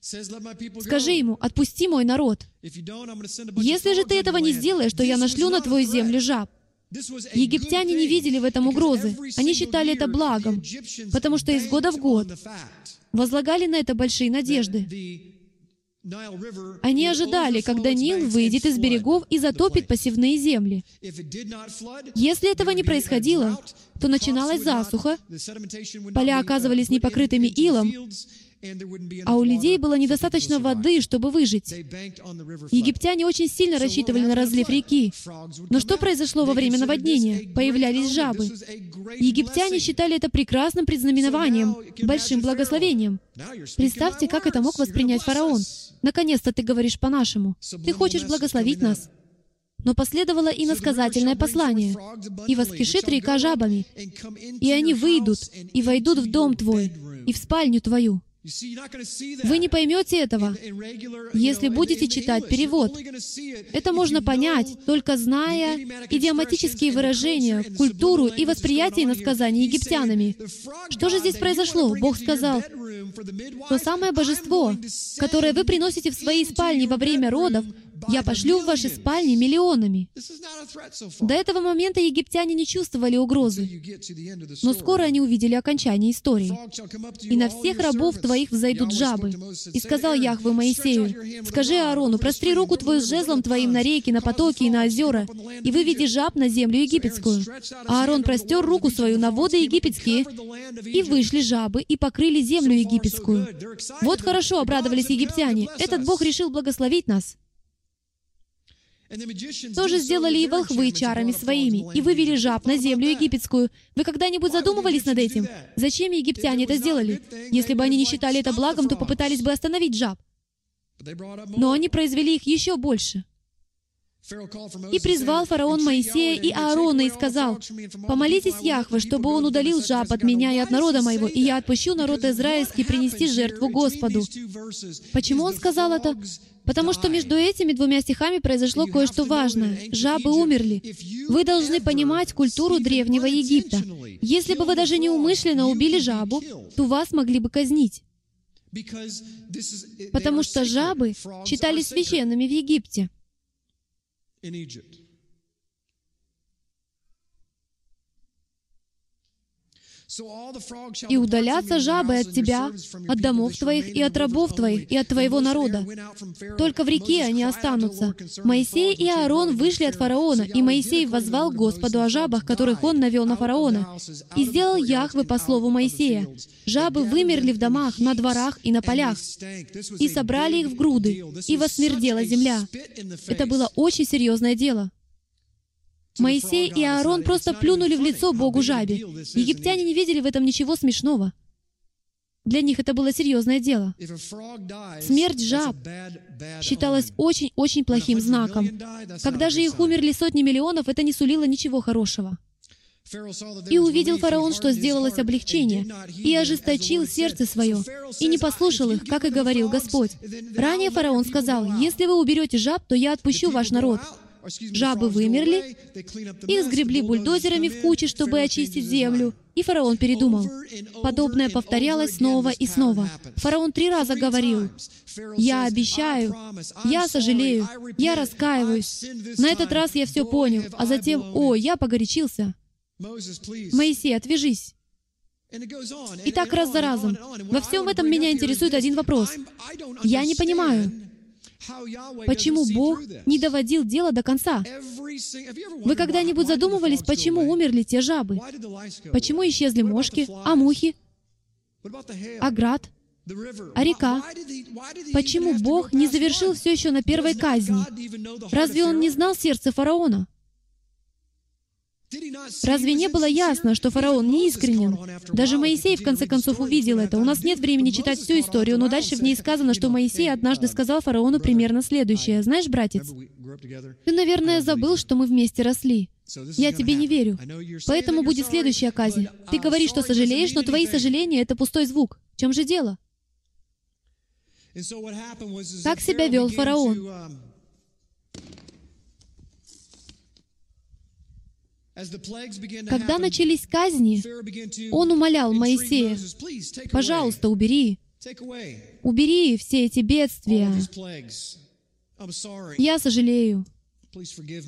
Скажи ему, отпусти мой народ. Если же ты этого не сделаешь, то я нашлю на твою землю жаб. Египтяне не видели в этом угрозы. Они считали это благом, потому что из года в год возлагали на это большие надежды. Они ожидали, когда Нил выйдет из берегов и затопит посевные земли. Если этого не происходило, то начиналась засуха, поля оказывались непокрытыми илом, а у людей было недостаточно воды, чтобы выжить. Египтяне очень сильно рассчитывали на разлив реки. Но что произошло во время наводнения? Появлялись жабы. Египтяне считали это прекрасным предзнаменованием, большим благословением. Представьте, как это мог воспринять фараон. Наконец-то ты говоришь по-нашему. Ты хочешь благословить нас. Но последовало и насказательное послание. «И воскишит река жабами, и они выйдут, и войдут в дом твой, и в спальню твою». Вы не поймете этого, если будете читать перевод. Это можно понять, только зная идиоматические выражения, культуру и восприятие насказаний египтянами. Что же здесь произошло? Бог сказал, то самое божество, которое вы приносите в свои спальни во время родов, я пошлю в ваши спальни миллионами. До этого момента египтяне не чувствовали угрозы, но скоро они увидели окончание истории. «И на всех рабов твоих взойдут жабы». И сказал Яхве Моисею, «Скажи Аарону, простри руку твою с жезлом твоим на реки, на потоки и на озера, и выведи жаб на землю египетскую». А Аарон простер руку свою на воды египетские, и вышли жабы, и покрыли землю египетскую. Вот хорошо обрадовались египтяне. Этот Бог решил благословить нас. Тоже сделали и волхвы чарами своими, и вывели жаб на землю египетскую. Вы когда-нибудь задумывались над этим? Зачем египтяне это сделали? Если бы они не считали это благом, то попытались бы остановить жаб. Но они произвели их еще больше. И призвал фараон Моисея и Аарона и сказал, «Помолитесь Яхве, чтобы он удалил жаб от меня и от народа моего, и я отпущу народ израильский принести жертву Господу». Почему он сказал это? Потому что между этими двумя стихами произошло кое-что важное. Жабы умерли. Вы должны понимать культуру древнего Египта. Если бы вы даже неумышленно убили жабу, то вас могли бы казнить. Потому что жабы считались священными в Египте. И удалятся жабы от тебя, от домов твоих и от рабов твоих, и от твоего народа. Только в реке они останутся. Моисей и Аарон вышли от фараона, и Моисей возвал Господу о жабах, которых он навел на фараона. И сделал Яхве по слову Моисея. Жабы вымерли в домах, на дворах и на полях. И собрали их в груды, и восмердела земля. Это было очень серьезное дело. Моисей и Аарон просто плюнули в лицо Богу жабе. Египтяне не видели в этом ничего смешного. Для них это было серьезное дело. Смерть жаб считалась очень-очень плохим знаком. Когда же их умерли сотни миллионов, это не сулило ничего хорошего. И увидел фараон, что сделалось облегчение, и ожесточил сердце свое, и не послушал их, как и говорил Господь. Ранее фараон сказал, «Если вы уберете жаб, то я отпущу ваш народ». Жабы вымерли, их сгребли бульдозерами в кучи, чтобы очистить землю, и фараон передумал. Подобное повторялось снова и снова. Фараон три раза говорил, «Я обещаю, я сожалею, я раскаиваюсь. На этот раз я все понял, а затем, о, я погорячился. Моисей, отвяжись». И так раз за разом. Во всем этом меня интересует один вопрос. Я не понимаю, Почему Бог не доводил дело до конца? Вы когда-нибудь задумывались, почему умерли те жабы? Почему исчезли мошки, а мухи, а град, а река? Почему Бог не завершил все еще на первой казни? Разве Он не знал сердце фараона? Разве не было ясно, что фараон не искренен? Даже Моисей в конце концов увидел это. У нас нет времени читать всю историю, но дальше в ней сказано, что Моисей однажды сказал фараону примерно следующее. «Знаешь, братец, ты, наверное, забыл, что мы вместе росли. Я тебе не верю. Поэтому будет следующая казнь. Ты говоришь, что сожалеешь, но твои сожаления — это пустой звук. В чем же дело? Как себя вел фараон? Когда начались казни, он умолял Моисея, «Пожалуйста, убери, убери все эти бедствия. Я сожалею.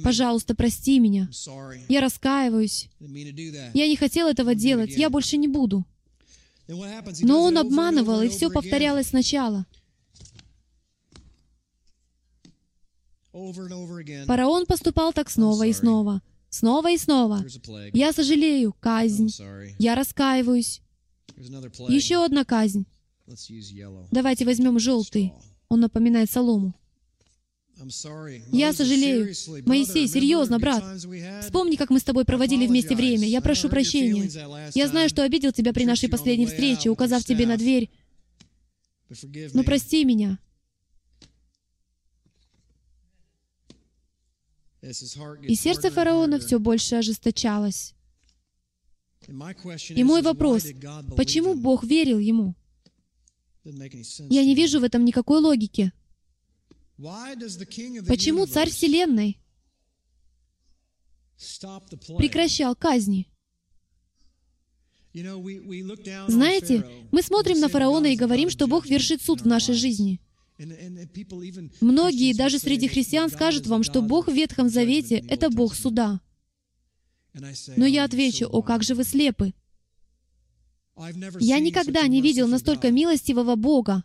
Пожалуйста, прости меня. Я раскаиваюсь. Я не хотел этого делать. Я больше не буду». Но он обманывал, и все повторялось сначала. Фараон поступал так снова и снова, снова и снова. Я сожалею, казнь. Я раскаиваюсь. Еще одна казнь. Давайте возьмем желтый. Он напоминает солому. Я сожалею. Моисей, серьезно, брат. Вспомни, как мы с тобой проводили вместе время. Я прошу прощения. Я знаю, что обидел тебя при нашей последней встрече, указав тебе на дверь. Но прости меня. И сердце фараона все больше ожесточалось. И мой вопрос, почему Бог верил ему? Я не вижу в этом никакой логики. Почему царь Вселенной прекращал казни? Знаете, мы смотрим на фараона и говорим, что Бог вершит суд в нашей жизни. Многие, даже среди христиан, скажут вам, что Бог в Ветхом Завете — это Бог суда. Но я отвечу, о, как же вы слепы. Я никогда не видел настолько милостивого Бога,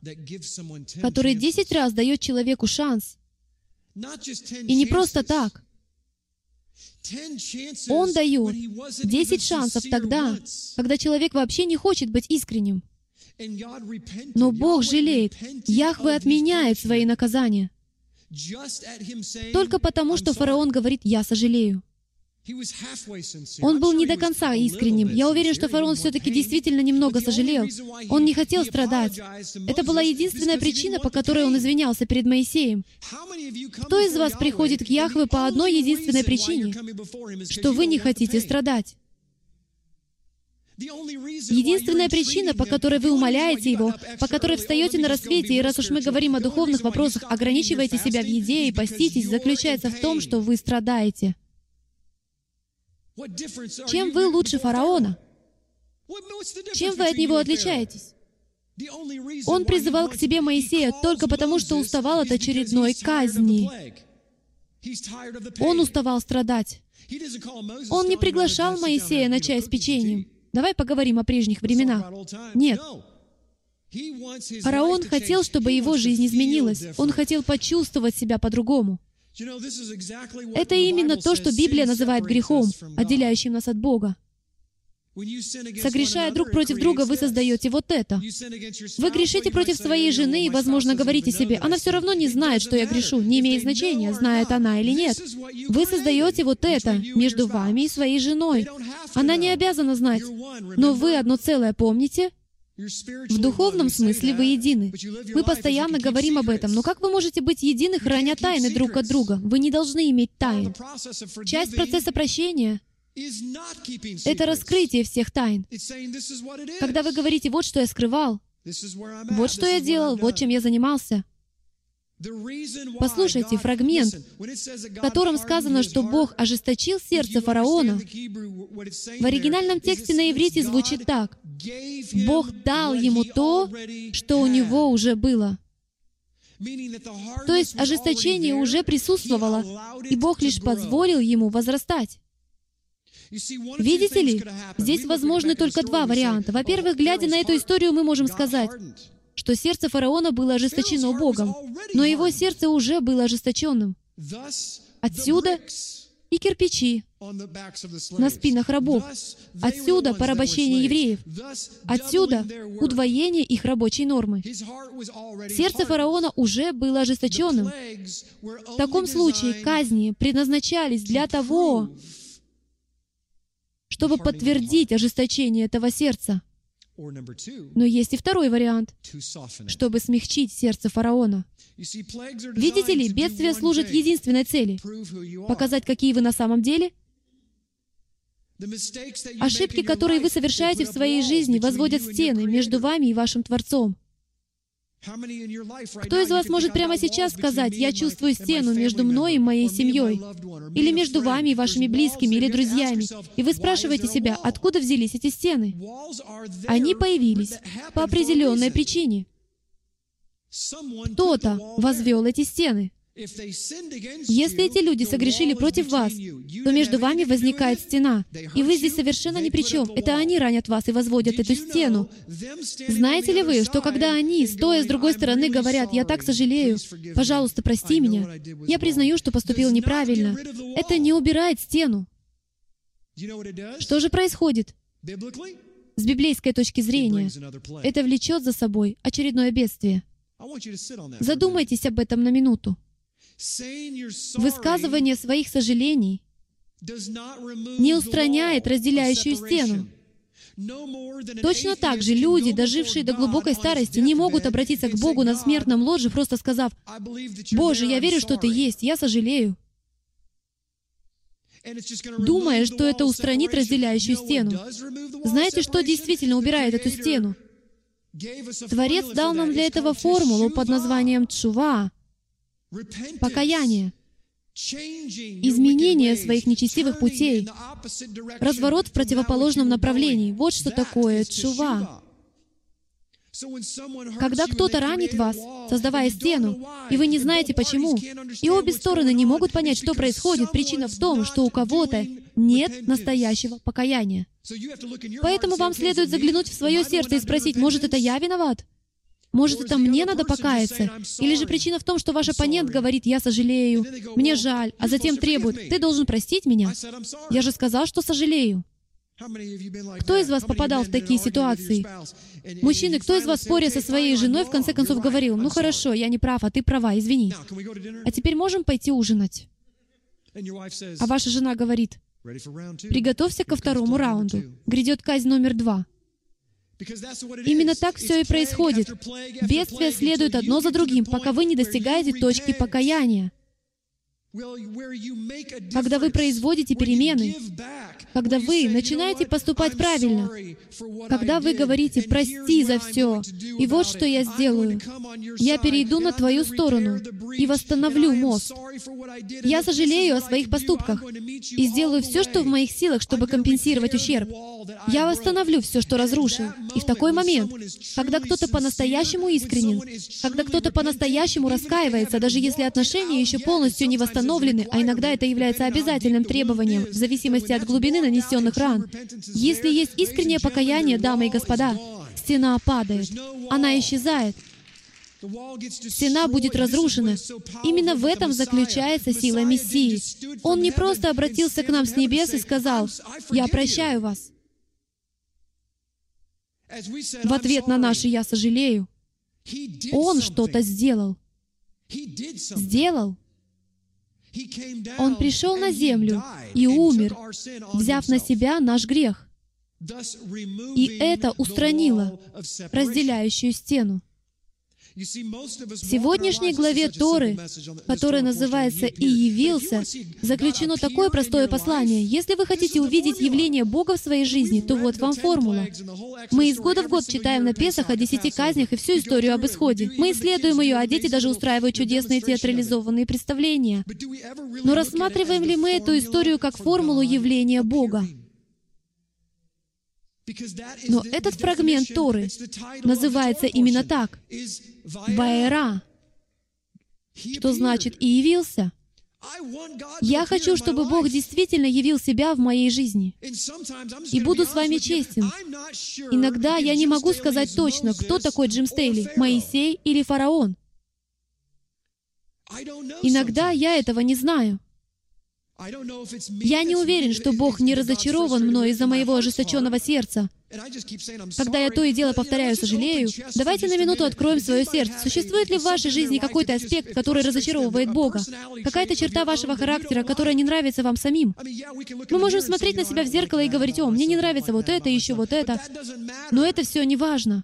который десять раз дает человеку шанс. И не просто так. Он дает десять шансов тогда, когда человек вообще не хочет быть искренним. Но Бог жалеет. Яхве отменяет свои наказания. Только потому, что фараон говорит, «Я сожалею». Он был не до конца искренним. Я уверен, что фараон все-таки действительно немного сожалел. Он не хотел страдать. Это была единственная причина, по которой он извинялся перед Моисеем. Кто из вас приходит к Яхве по одной единственной причине? Что вы не хотите страдать. Единственная причина, по которой вы умоляете Его, по которой встаете на рассвете, и раз уж мы говорим о духовных вопросах, ограничиваете себя в еде и поститесь, заключается в том, что вы страдаете. Чем вы лучше фараона? Чем вы от него отличаетесь? Он призывал к себе Моисея только потому, что уставал от очередной казни. Он уставал страдать. Он не приглашал Моисея на чай с печеньем. Давай поговорим о прежних временах. Нет. Фараон хотел, чтобы его жизнь изменилась. Он хотел почувствовать себя по-другому. Это именно то, что Библия называет грехом, отделяющим нас от Бога. Согрешая друг против друга, вы создаете вот это. Вы грешите против своей жены и, возможно, говорите себе, она все равно не знает, что я грешу, не имеет значения, знает она или нет. Вы создаете вот это между вами и своей женой. Она не обязана знать. Но вы одно целое помните? В духовном смысле вы едины. Мы постоянно говорим об этом, но как вы можете быть едины, храня тайны друг от друга? Вы не должны иметь тайн. Часть процесса прощения — это раскрытие всех тайн. Когда вы говорите, вот что я скрывал, вот что я делал, вот чем я занимался — Послушайте фрагмент, в котором сказано, что Бог ожесточил сердце фараона. В оригинальном тексте на иврите звучит так. Бог дал ему то, что у него уже было. То есть ожесточение уже присутствовало, и Бог лишь позволил ему возрастать. Видите ли, здесь возможны только два варианта. Во-первых, глядя на эту историю, мы можем сказать, что сердце фараона было ожесточено Богом, но его сердце уже было ожесточенным. Отсюда и кирпичи на спинах рабов. Отсюда порабощение евреев. Отсюда удвоение их рабочей нормы. Сердце фараона уже было ожесточенным. В таком случае казни предназначались для того, чтобы подтвердить ожесточение этого сердца. Но есть и второй вариант, чтобы смягчить сердце фараона. Видите ли, бедствие служит единственной цели — показать, какие вы на самом деле. Ошибки, которые вы совершаете в своей жизни, возводят стены между вами и вашим Творцом. Кто из вас может прямо сейчас сказать, «Я чувствую стену между мной и моей семьей», или между вами и вашими близкими, или друзьями, и вы спрашиваете себя, откуда взялись эти стены? Они появились по определенной причине. Кто-то возвел эти стены. Если эти люди согрешили против вас, то между вами возникает стена, и вы здесь совершенно ни при чем. Это они ранят вас и возводят эту стену. Знаете ли вы, что когда они, стоя с другой стороны, говорят, «Я так сожалею, пожалуйста, прости меня, я признаю, что поступил неправильно», это не убирает стену. Что же происходит? С библейской точки зрения, это влечет за собой очередное бедствие. Задумайтесь об этом на минуту. Высказывание своих сожалений не устраняет разделяющую стену. Точно так же люди, дожившие до глубокой старости, не могут обратиться к Богу на смертном ложе, просто сказав, «Боже, я верю, что Ты есть, я сожалею», думая, что это устранит разделяющую стену. Знаете, что действительно убирает эту стену? Творец дал нам для этого формулу под названием «Чува», покаяние, изменение своих нечестивых путей, разворот в противоположном направлении. Вот что такое чува. Когда кто-то ранит вас, создавая стену, и вы не знаете почему, и обе стороны не могут понять, что происходит, причина в том, что у кого-то нет настоящего покаяния. Поэтому вам следует заглянуть в свое сердце и спросить, может, это я виноват? Может, это мне надо покаяться? Или же причина в том, что ваш оппонент говорит, я сожалею, мне жаль, а затем требует, ты должен простить меня? Я же сказал, что сожалею. Кто из вас попадал в такие ситуации? Мужчины, кто из вас, споря со своей женой, в конце концов говорил, ну хорошо, я не прав, а ты права, извини. А теперь можем пойти ужинать? А ваша жена говорит, приготовься ко второму раунду. Грядет казнь номер два. Именно так все и происходит. Бедствия следуют одно за другим, пока вы не достигаете точки покаяния. Когда вы производите перемены, когда вы начинаете поступать правильно, когда вы говорите «прости за все», и вот что я сделаю, я перейду на твою сторону и восстановлю мост. Я сожалею о своих поступках и сделаю все, что в моих силах, чтобы компенсировать ущерб. Я восстановлю все, что разрушил. И в такой момент, когда кто-то по-настоящему искренен, когда кто-то по-настоящему раскаивается, даже если отношения еще полностью не восстановлены, установлены, а иногда это является обязательным требованием, в зависимости от глубины нанесенных ран. Если есть искреннее покаяние, дамы и господа, стена падает, она исчезает, Стена будет разрушена. Именно в этом заключается сила Мессии. Он не просто обратился к нам с небес и сказал, «Я прощаю вас». В ответ на наше «Я сожалею», Он что-то сделал. Сделал. Он пришел на землю и умер, взяв на себя наш грех. И это устранило разделяющую стену. В сегодняшней главе Торы, которая называется «И явился», заключено такое простое послание. Если вы хотите увидеть явление Бога в своей жизни, то вот вам формула. Мы из года в год читаем на Песах о десяти казнях и всю историю об исходе. Мы исследуем ее, а дети даже устраивают чудесные театрализованные представления. Но рассматриваем ли мы эту историю как формулу явления Бога? Но этот фрагмент Торы называется именно так — Ваера, что значит «и явился». Я хочу, чтобы Бог действительно явил себя в моей жизни. И буду с вами честен. Иногда я не могу сказать точно, кто такой Джим Стейли, Моисей или фараон. Иногда я этого не знаю. Я не уверен, что Бог не разочарован мной из-за моего ожесточенного сердца. Когда я то и дело повторяю «сожалею», давайте на минуту откроем свое сердце. Существует ли в вашей жизни какой-то аспект, который разочаровывает Бога? Какая-то черта вашего характера, которая не нравится вам самим? Мы можем смотреть на себя в зеркало и говорить, «О, мне не нравится вот это, еще вот это». Но это все не важно.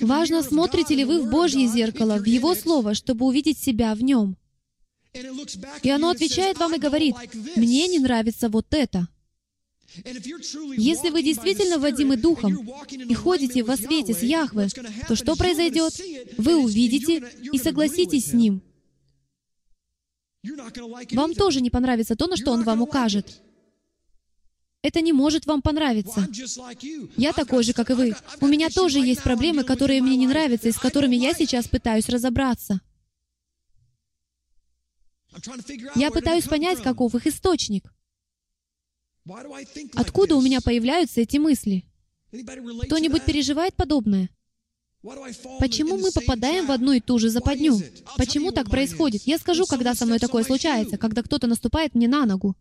Важно, смотрите ли вы в Божье зеркало, в Его Слово, чтобы увидеть себя в нем. И оно отвечает вам и говорит, «Мне не нравится вот это». Если вы действительно водимы Духом и ходите во свете с Яхве, то что произойдет? Вы увидите и согласитесь с Ним. Вам тоже не понравится то, на что Он вам укажет. Это не может вам понравиться. Я такой же, как и вы. У меня тоже есть проблемы, которые мне не нравятся и с которыми я сейчас пытаюсь разобраться. Я пытаюсь понять, каков их источник. Откуда у меня появляются эти мысли? Кто-нибудь переживает подобное? Почему мы попадаем в одну и ту же западню? Почему так происходит? Я скажу, когда со мной такое случается, когда кто-то наступает мне на ногу.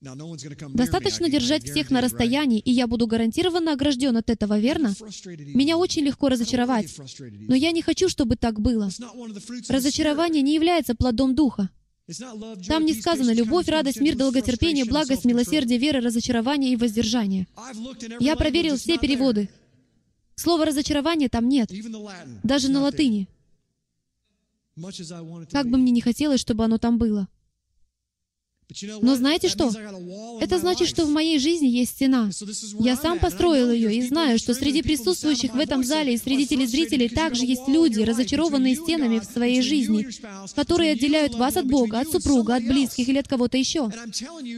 Достаточно держать всех на расстоянии, и я буду гарантированно огражден от этого, верно? Меня очень легко разочаровать. Но я не хочу, чтобы так было. Разочарование не является плодом Духа. Там не сказано «любовь, радость, мир, долготерпение, благость, милосердие, вера, разочарование и воздержание». Я проверил все переводы. Слова «разочарование» там нет. Даже на латыни. Как бы мне не хотелось, чтобы оно там было. Но знаете что? Это значит, что в моей жизни есть стена. Я сам построил ее и знаю, что среди присутствующих в этом зале и среди телезрителей также есть люди, разочарованные стенами в своей жизни, которые отделяют вас от Бога, от супруга, от близких или от кого-то еще.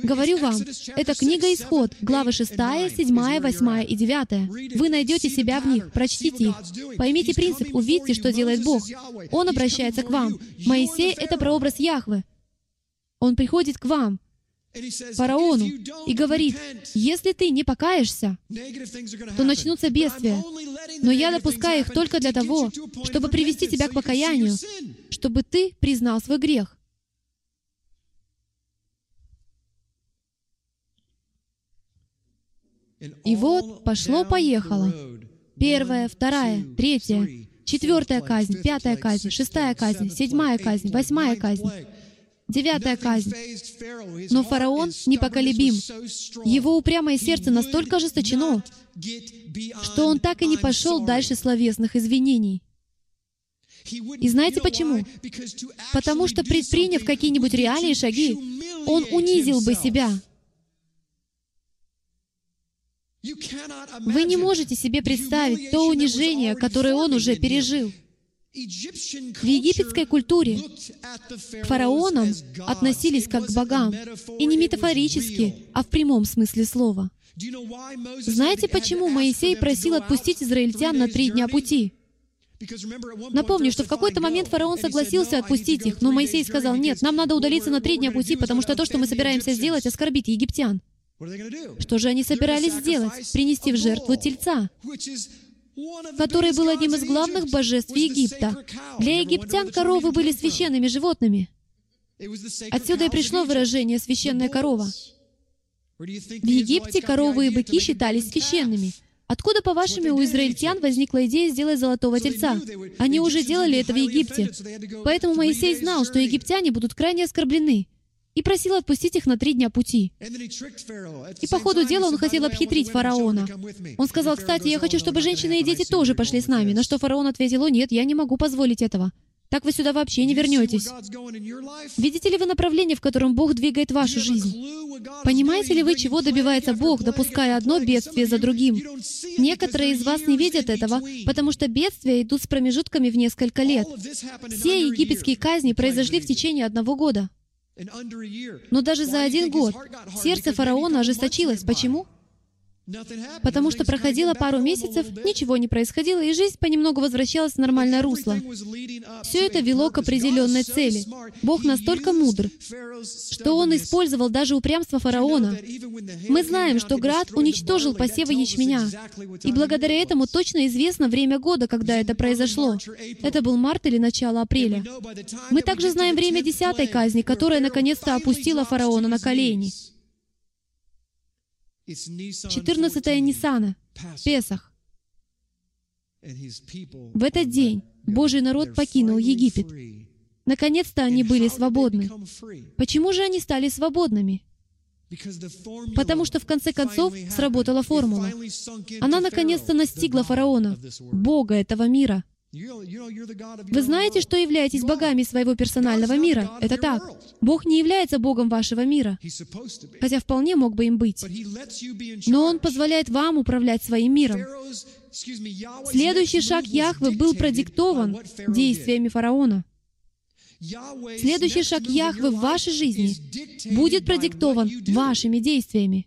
Говорю вам, это книга Исход, главы 6, 7, 8 и 9. Вы найдете себя в них, прочтите их. Поймите принцип, увидьте, что делает Бог. Он обращается к вам. Моисей — это прообраз Яхвы. Он приходит к вам, фараону, и говорит, если ты не покаешься, то начнутся бедствия. Но я допускаю их только для того, чтобы привести тебя к покаянию, чтобы ты признал свой грех. И вот пошло-поехало. Первая, вторая, третья, четвертая казнь, пятая казнь, шестая казнь, седьмая казнь, восьмая казнь. Девятая казнь. Но фараон непоколебим. Его упрямое сердце настолько ожесточено, что он так и не пошел дальше словесных извинений. И знаете почему? Потому что, предприняв какие-нибудь реальные шаги, он унизил бы себя. Вы не можете себе представить то унижение, которое он уже пережил. В египетской культуре к фараонам относились как к богам, и не метафорически, а в прямом смысле слова. Знаете, почему Моисей просил отпустить израильтян на три дня пути? Напомню, что в какой-то момент фараон согласился отпустить их, но Моисей сказал, нет, нам надо удалиться на три дня пути, потому что то, что мы собираемся сделать, оскорбит египтян. Что же они собирались сделать? Принести в жертву тельца, который был одним из главных божеств Египта. Для египтян коровы были священными животными. Отсюда и пришло выражение «священная корова». В Египте коровы и быки считались священными. Откуда, по-вашему, у израильтян возникла идея сделать золотого тельца? Они уже делали это в Египте. Поэтому Моисей знал, что египтяне будут крайне оскорблены и просил отпустить их на три дня пути. И по ходу дела он хотел обхитрить фараона. Он сказал, кстати, я хочу, чтобы женщины и дети тоже пошли с нами, на что фараон ответил, о нет, я не могу позволить этого. Так вы сюда вообще не вернетесь. Видите ли вы направление, в котором Бог двигает вашу жизнь? Понимаете ли вы, чего добивается Бог, допуская одно бедствие за другим? Некоторые из вас не видят этого, потому что бедствия идут с промежутками в несколько лет. Все египетские казни произошли в течение одного года. Но даже за один год сердце фараона ожесточилось. Почему? Потому что проходило пару месяцев, ничего не происходило, и жизнь понемногу возвращалась в нормальное русло. Все это вело к определенной цели. Бог настолько мудр, что Он использовал даже упрямство фараона. Мы знаем, что град уничтожил посевы ячменя, и благодаря этому точно известно время года, когда это произошло. Это был март или начало апреля. Мы также знаем время десятой казни, которая наконец-то опустила фараона на колени. 14 Ниссана, Песах. В этот день Божий народ покинул Египет. Наконец-то они были свободны. Почему же они стали свободными? Потому что в конце концов сработала формула. Она наконец-то настигла фараона, Бога этого мира. Вы знаете, что являетесь богами своего персонального мира. Это так. Бог не является богом вашего мира, хотя вполне мог бы им быть. Но Он позволяет вам управлять своим миром. Следующий шаг Яхвы был продиктован действиями фараона. Следующий шаг Яхвы в вашей жизни будет продиктован вашими действиями.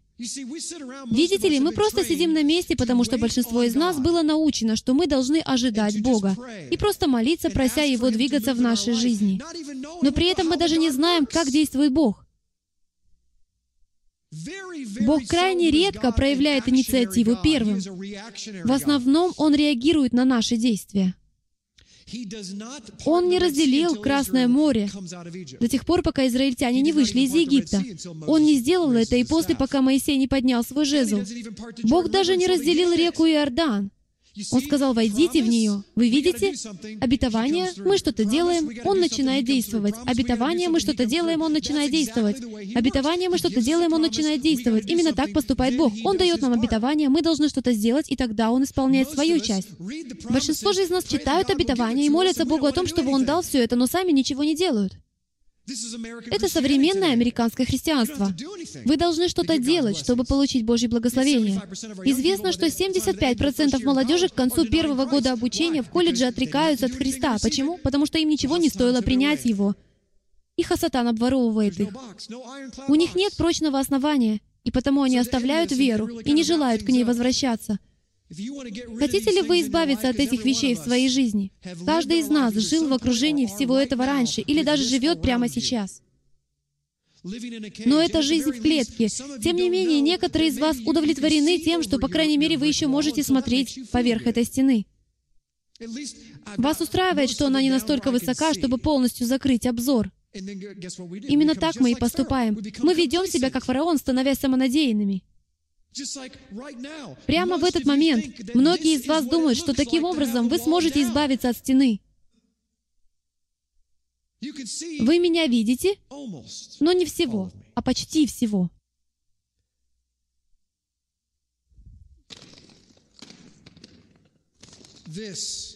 Видите ли, мы просто сидим на месте, потому что большинство из нас было научено, что мы должны ожидать Бога и просто молиться, прося Его двигаться в нашей жизни. Но при этом мы даже не знаем, как действует Бог. Бог крайне редко проявляет инициативу первым. В основном Он реагирует на наши действия. Он не разделил Красное море до тех пор, пока израильтяне не вышли из Египта. Он не сделал это и после, пока Моисей не поднял свой жезл. Бог даже не разделил реку Иордан. Он сказал, войдите в нее. Вы видите? Обетование, мы что-то делаем, он начинает действовать. Обетование, мы что-то делаем, он начинает действовать. Обетование, мы что-то делаем, он начинает действовать. Именно так поступает Бог. Он дает нам обетование, мы должны что-то сделать, и тогда он исполняет свою часть. Большинство же из нас читают обетование и молятся Богу о том, чтобы он дал все это, но сами ничего не делают. Это современное американское христианство. Вы должны что-то делать, чтобы получить Божье благословение. Известно, что 75% молодежи к концу первого года обучения в колледже отрекаются от Христа. Почему? Потому что им ничего не стоило принять Его. И Хасатан обворовывает их. У них нет прочного основания, и потому они оставляют веру и не желают к ней возвращаться. Хотите ли вы избавиться от этих вещей в своей жизни? Каждый из нас жил в окружении всего этого раньше или даже живет прямо сейчас. Но это жизнь в клетке. Тем не менее, некоторые из вас удовлетворены тем, что, по крайней мере, вы еще можете смотреть поверх этой стены. Вас устраивает, что она не настолько высока, чтобы полностью закрыть обзор. Именно так мы и поступаем. Мы ведем себя как фараон, становясь самонадеянными. Прямо в этот момент многие из вас думают, что таким образом вы сможете избавиться от стены. Вы меня видите, но не всего, а почти всего.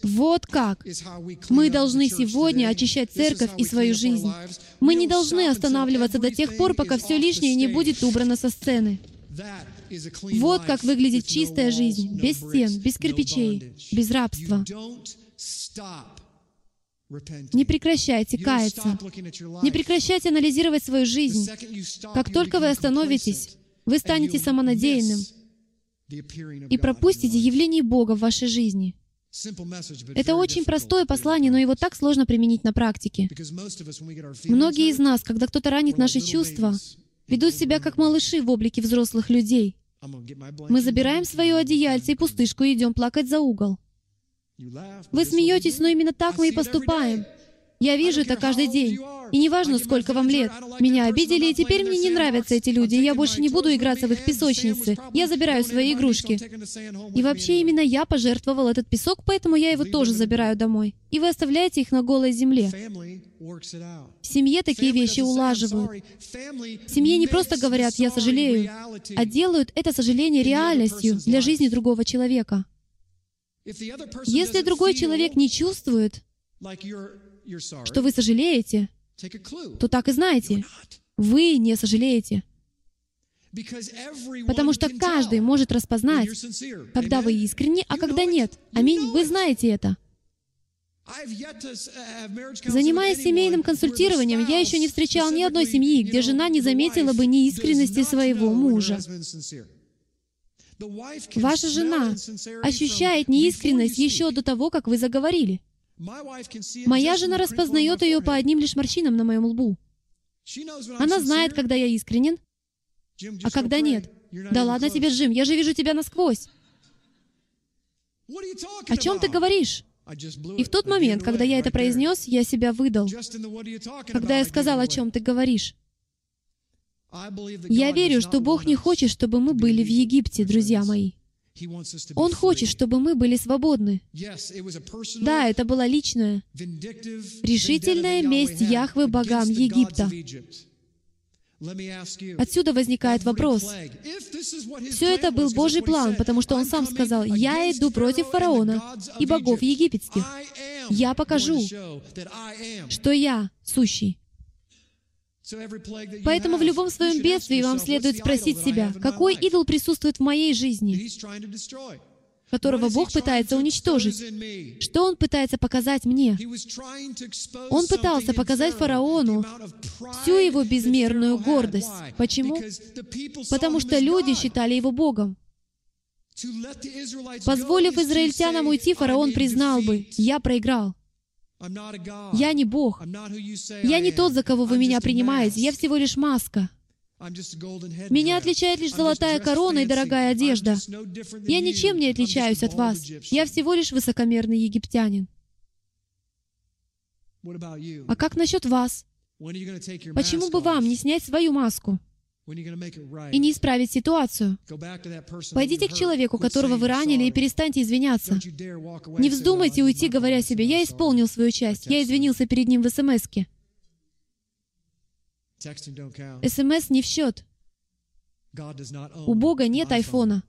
Вот как мы должны сегодня очищать церковь и свою жизнь. Мы не должны останавливаться до тех пор, пока все лишнее не будет убрано со сцены. Вот как выглядит чистая жизнь, без стен, без кирпичей, без рабства. Не прекращайте каяться. Не прекращайте анализировать свою жизнь. Как только вы остановитесь, вы станете самонадеянным и пропустите явление Бога в вашей жизни. Это очень простое послание, но его так сложно применить на практике. Многие из нас, когда кто-то ранит наши чувства, ведут себя как малыши в облике взрослых людей. Мы забираем свое одеяльце и пустышку и идем плакать за угол. Вы смеетесь, но именно так мы и поступаем. Я вижу это каждый день. И неважно, сколько вам лет. Меня обидели, и теперь мне не нравятся эти люди, и я больше не буду играться в их песочницы. Я забираю свои игрушки. И вообще именно я пожертвовал этот песок, поэтому я его тоже забираю домой. И вы оставляете их на голой земле. В семье такие вещи улаживают. В семье не просто говорят «я сожалею», а делают это сожаление реальностью для жизни другого человека. Если другой человек не чувствует, что вы сожалеете, то так и знаете, вы не сожалеете. Потому что каждый может распознать, когда вы искренни, а когда нет. Аминь. Вы знаете это. Занимаясь семейным консультированием, я еще не встречал ни одной семьи, где жена не заметила бы неискренности своего мужа. Ваша жена ощущает неискренность еще до того, как вы заговорили. Моя жена распознает ее по одним лишь морщинам на моем лбу. Она знает, когда я искренен, а когда нет. Да ладно тебе, Джим, я же вижу тебя насквозь. О чем ты говоришь? И в тот момент, когда я это произнес, я себя выдал. Когда я сказал, о чем ты говоришь. Я верю, что Бог не хочет, чтобы мы были в Египте, друзья мои. Он хочет, чтобы мы были свободны. Да, это была личная, решительная месть Яхвы богам Египта. Отсюда возникает вопрос. Все это был Божий план, потому что Он сам сказал, «Я иду против фараона и богов египетских. Я покажу, что я сущий». Поэтому в любом своем бедствии вам следует спросить себя, какой идол присутствует в моей жизни? которого Бог пытается уничтожить. Что Он пытается показать мне? Он пытался показать фараону всю его безмерную гордость. Почему? Потому что люди считали его Богом. Позволив израильтянам уйти, фараон признал бы, «Я проиграл». Я не Бог. Я не тот, за кого вы меня принимаете. Я всего лишь маска. Меня отличает лишь золотая корона и дорогая одежда. Я ничем не отличаюсь от вас. Я всего лишь высокомерный египтянин. А как насчет вас? Почему бы вам не снять свою маску и не исправить ситуацию? Пойдите к человеку, которого вы ранили, и перестаньте извиняться. Не вздумайте уйти, говоря себе, «Я исполнил свою часть, я извинился перед ним в СМС-ке». СМС не в счет. У Бога нет айфона.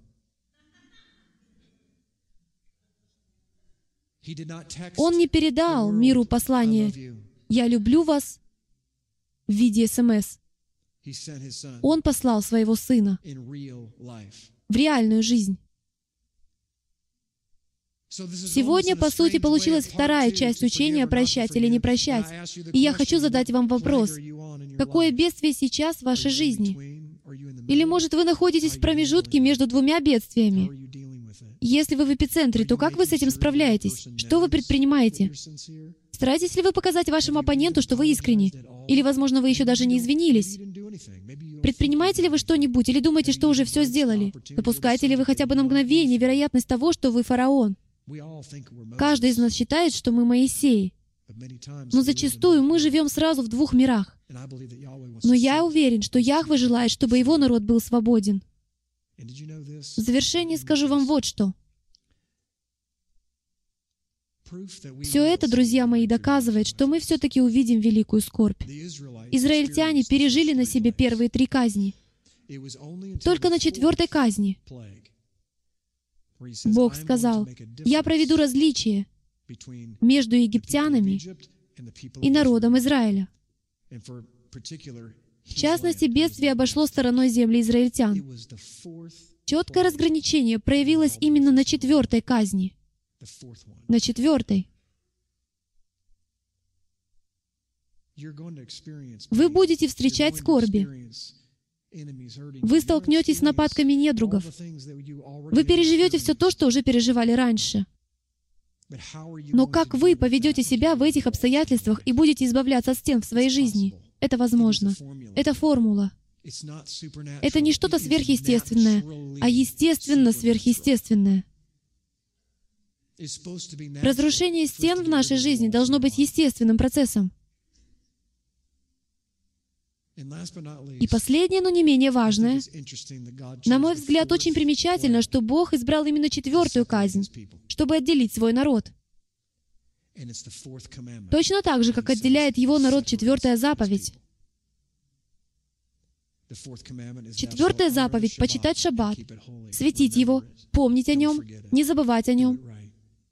Он не передал миру послание «Я люблю вас» в виде СМС. Он послал своего Сына в реальную жизнь. Сегодня, по сути, получилась вторая часть учения «Прощать или не прощать». И я хочу задать вам вопрос. Какое бедствие сейчас в вашей жизни? Или, может, вы находитесь в промежутке между двумя бедствиями? Если вы в эпицентре, то как вы с этим справляетесь? Что вы предпринимаете? Стараетесь ли вы показать вашему оппоненту, что вы искренни? Или, возможно, вы еще даже не извинились? Предпринимаете ли вы что-нибудь, или думаете, что уже все сделали? Допускаете ли вы хотя бы на мгновение вероятность того, что вы фараон? Каждый из нас считает, что мы Моисей. Но зачастую мы живем сразу в двух мирах. Но я уверен, что Яхве желает, чтобы его народ был свободен. В завершение скажу вам вот что. Все это, друзья мои, доказывает, что мы все-таки увидим великую скорбь. Израильтяне пережили на себе первые три казни. Только на четвертой казни Бог сказал, «Я проведу различие между египтянами и народом Израиля». В частности, бедствие обошло стороной земли израильтян. Четкое разграничение проявилось именно на четвертой казни. На четвертой. Вы будете встречать скорби. Вы столкнетесь с нападками недругов. Вы переживете все то, что уже переживали раньше. Но как вы поведете себя в этих обстоятельствах и будете избавляться от стен в своей жизни? Это возможно. Это формула. Это не что-то сверхъестественное, а естественно сверхъестественное. Разрушение стен в нашей жизни должно быть естественным процессом. И последнее, но не менее важное. На мой взгляд, очень примечательно, что Бог избрал именно четвертую казнь, чтобы отделить свой народ. Точно так же, как отделяет его народ четвертая заповедь. Четвертая заповедь — почитать шаббат, светить его, помнить о нем, не забывать о нем,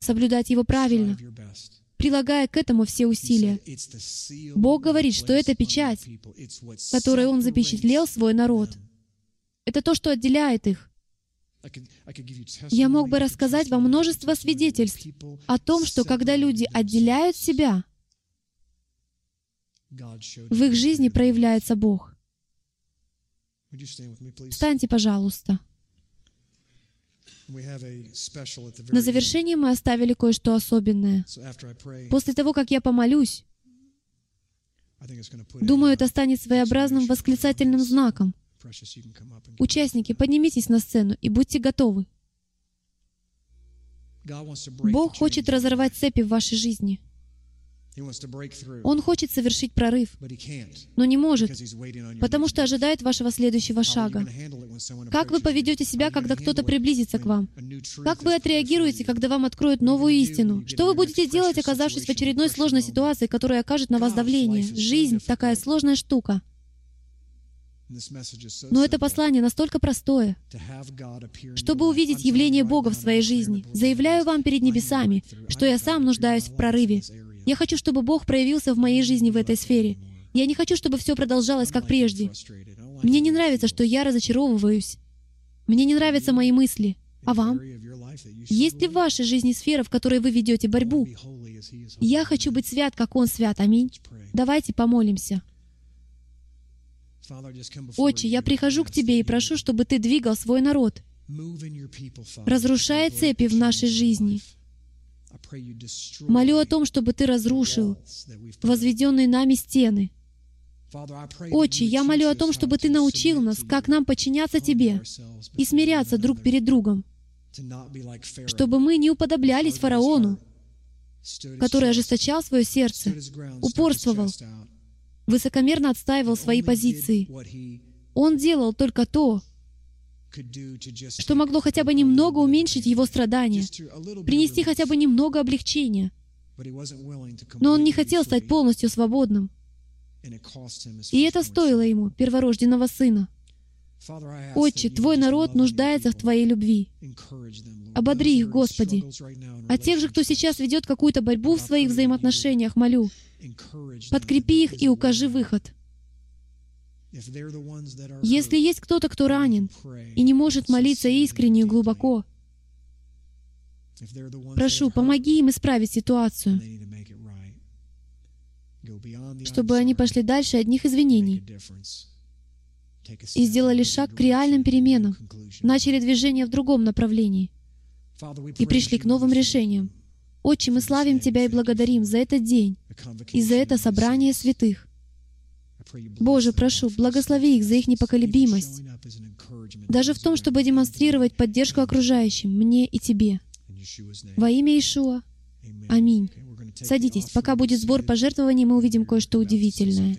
соблюдать его правильно прилагая к этому все усилия. Бог говорит, что это печать, которой Он запечатлел свой народ. Это то, что отделяет их. Я мог бы рассказать вам множество свидетельств о том, что когда люди отделяют себя, в их жизни проявляется Бог. Встаньте, пожалуйста. На завершение мы оставили кое-что особенное. После того, как я помолюсь, думаю, это станет своеобразным восклицательным знаком. Участники, поднимитесь на сцену и будьте готовы. Бог хочет разорвать цепи в вашей жизни. Он хочет совершить прорыв, но не может, потому что ожидает вашего следующего шага. Как вы поведете себя, когда кто-то приблизится к вам? Как вы отреагируете, когда вам откроют новую истину? Что вы будете делать, оказавшись в очередной сложной ситуации, которая окажет на вас давление? Жизнь — такая сложная штука. Но это послание настолько простое, чтобы увидеть явление Бога в своей жизни. Заявляю вам перед небесами, что я сам нуждаюсь в прорыве. Я хочу, чтобы Бог проявился в моей жизни в этой сфере. Я не хочу, чтобы все продолжалось как прежде. Мне не нравится, что я разочаровываюсь. Мне не нравятся мои мысли. А вам? Есть ли в вашей жизни сфера, в которой вы ведете борьбу? Я хочу быть свят, как Он свят. Аминь. Давайте помолимся. Отче, я прихожу к Тебе и прошу, чтобы Ты двигал свой народ, разрушая цепи в нашей жизни. Молю о том, чтобы Ты разрушил возведенные нами стены. Отче, я молю о том, чтобы Ты научил нас, как нам подчиняться Тебе и смиряться друг перед другом, чтобы мы не уподоблялись фараону, который ожесточал свое сердце, упорствовал, высокомерно отстаивал свои позиции. Он делал только то, что могло хотя бы немного уменьшить его страдания, принести хотя бы немного облегчения. Но он не хотел стать полностью свободным. И это стоило ему перворожденного сына. Отче, Твой народ нуждается в Твоей любви. Ободри их, Господи. А тех же, кто сейчас ведет какую-то борьбу в своих взаимоотношениях, молю, подкрепи их и укажи выход. Если есть кто-то, кто ранен и не может молиться искренне и глубоко, прошу, помоги им исправить ситуацию, чтобы они пошли дальше одних извинений и сделали шаг к реальным переменам, начали движение в другом направлении и пришли к новым решениям. Отче, мы славим Тебя и благодарим за этот день и за это собрание святых. Боже, прошу, благослови их за их непоколебимость, даже в том, чтобы демонстрировать поддержку окружающим, мне и Тебе. Во имя Ишуа. Аминь. Садитесь. Пока будет сбор пожертвований, мы увидим кое-что удивительное.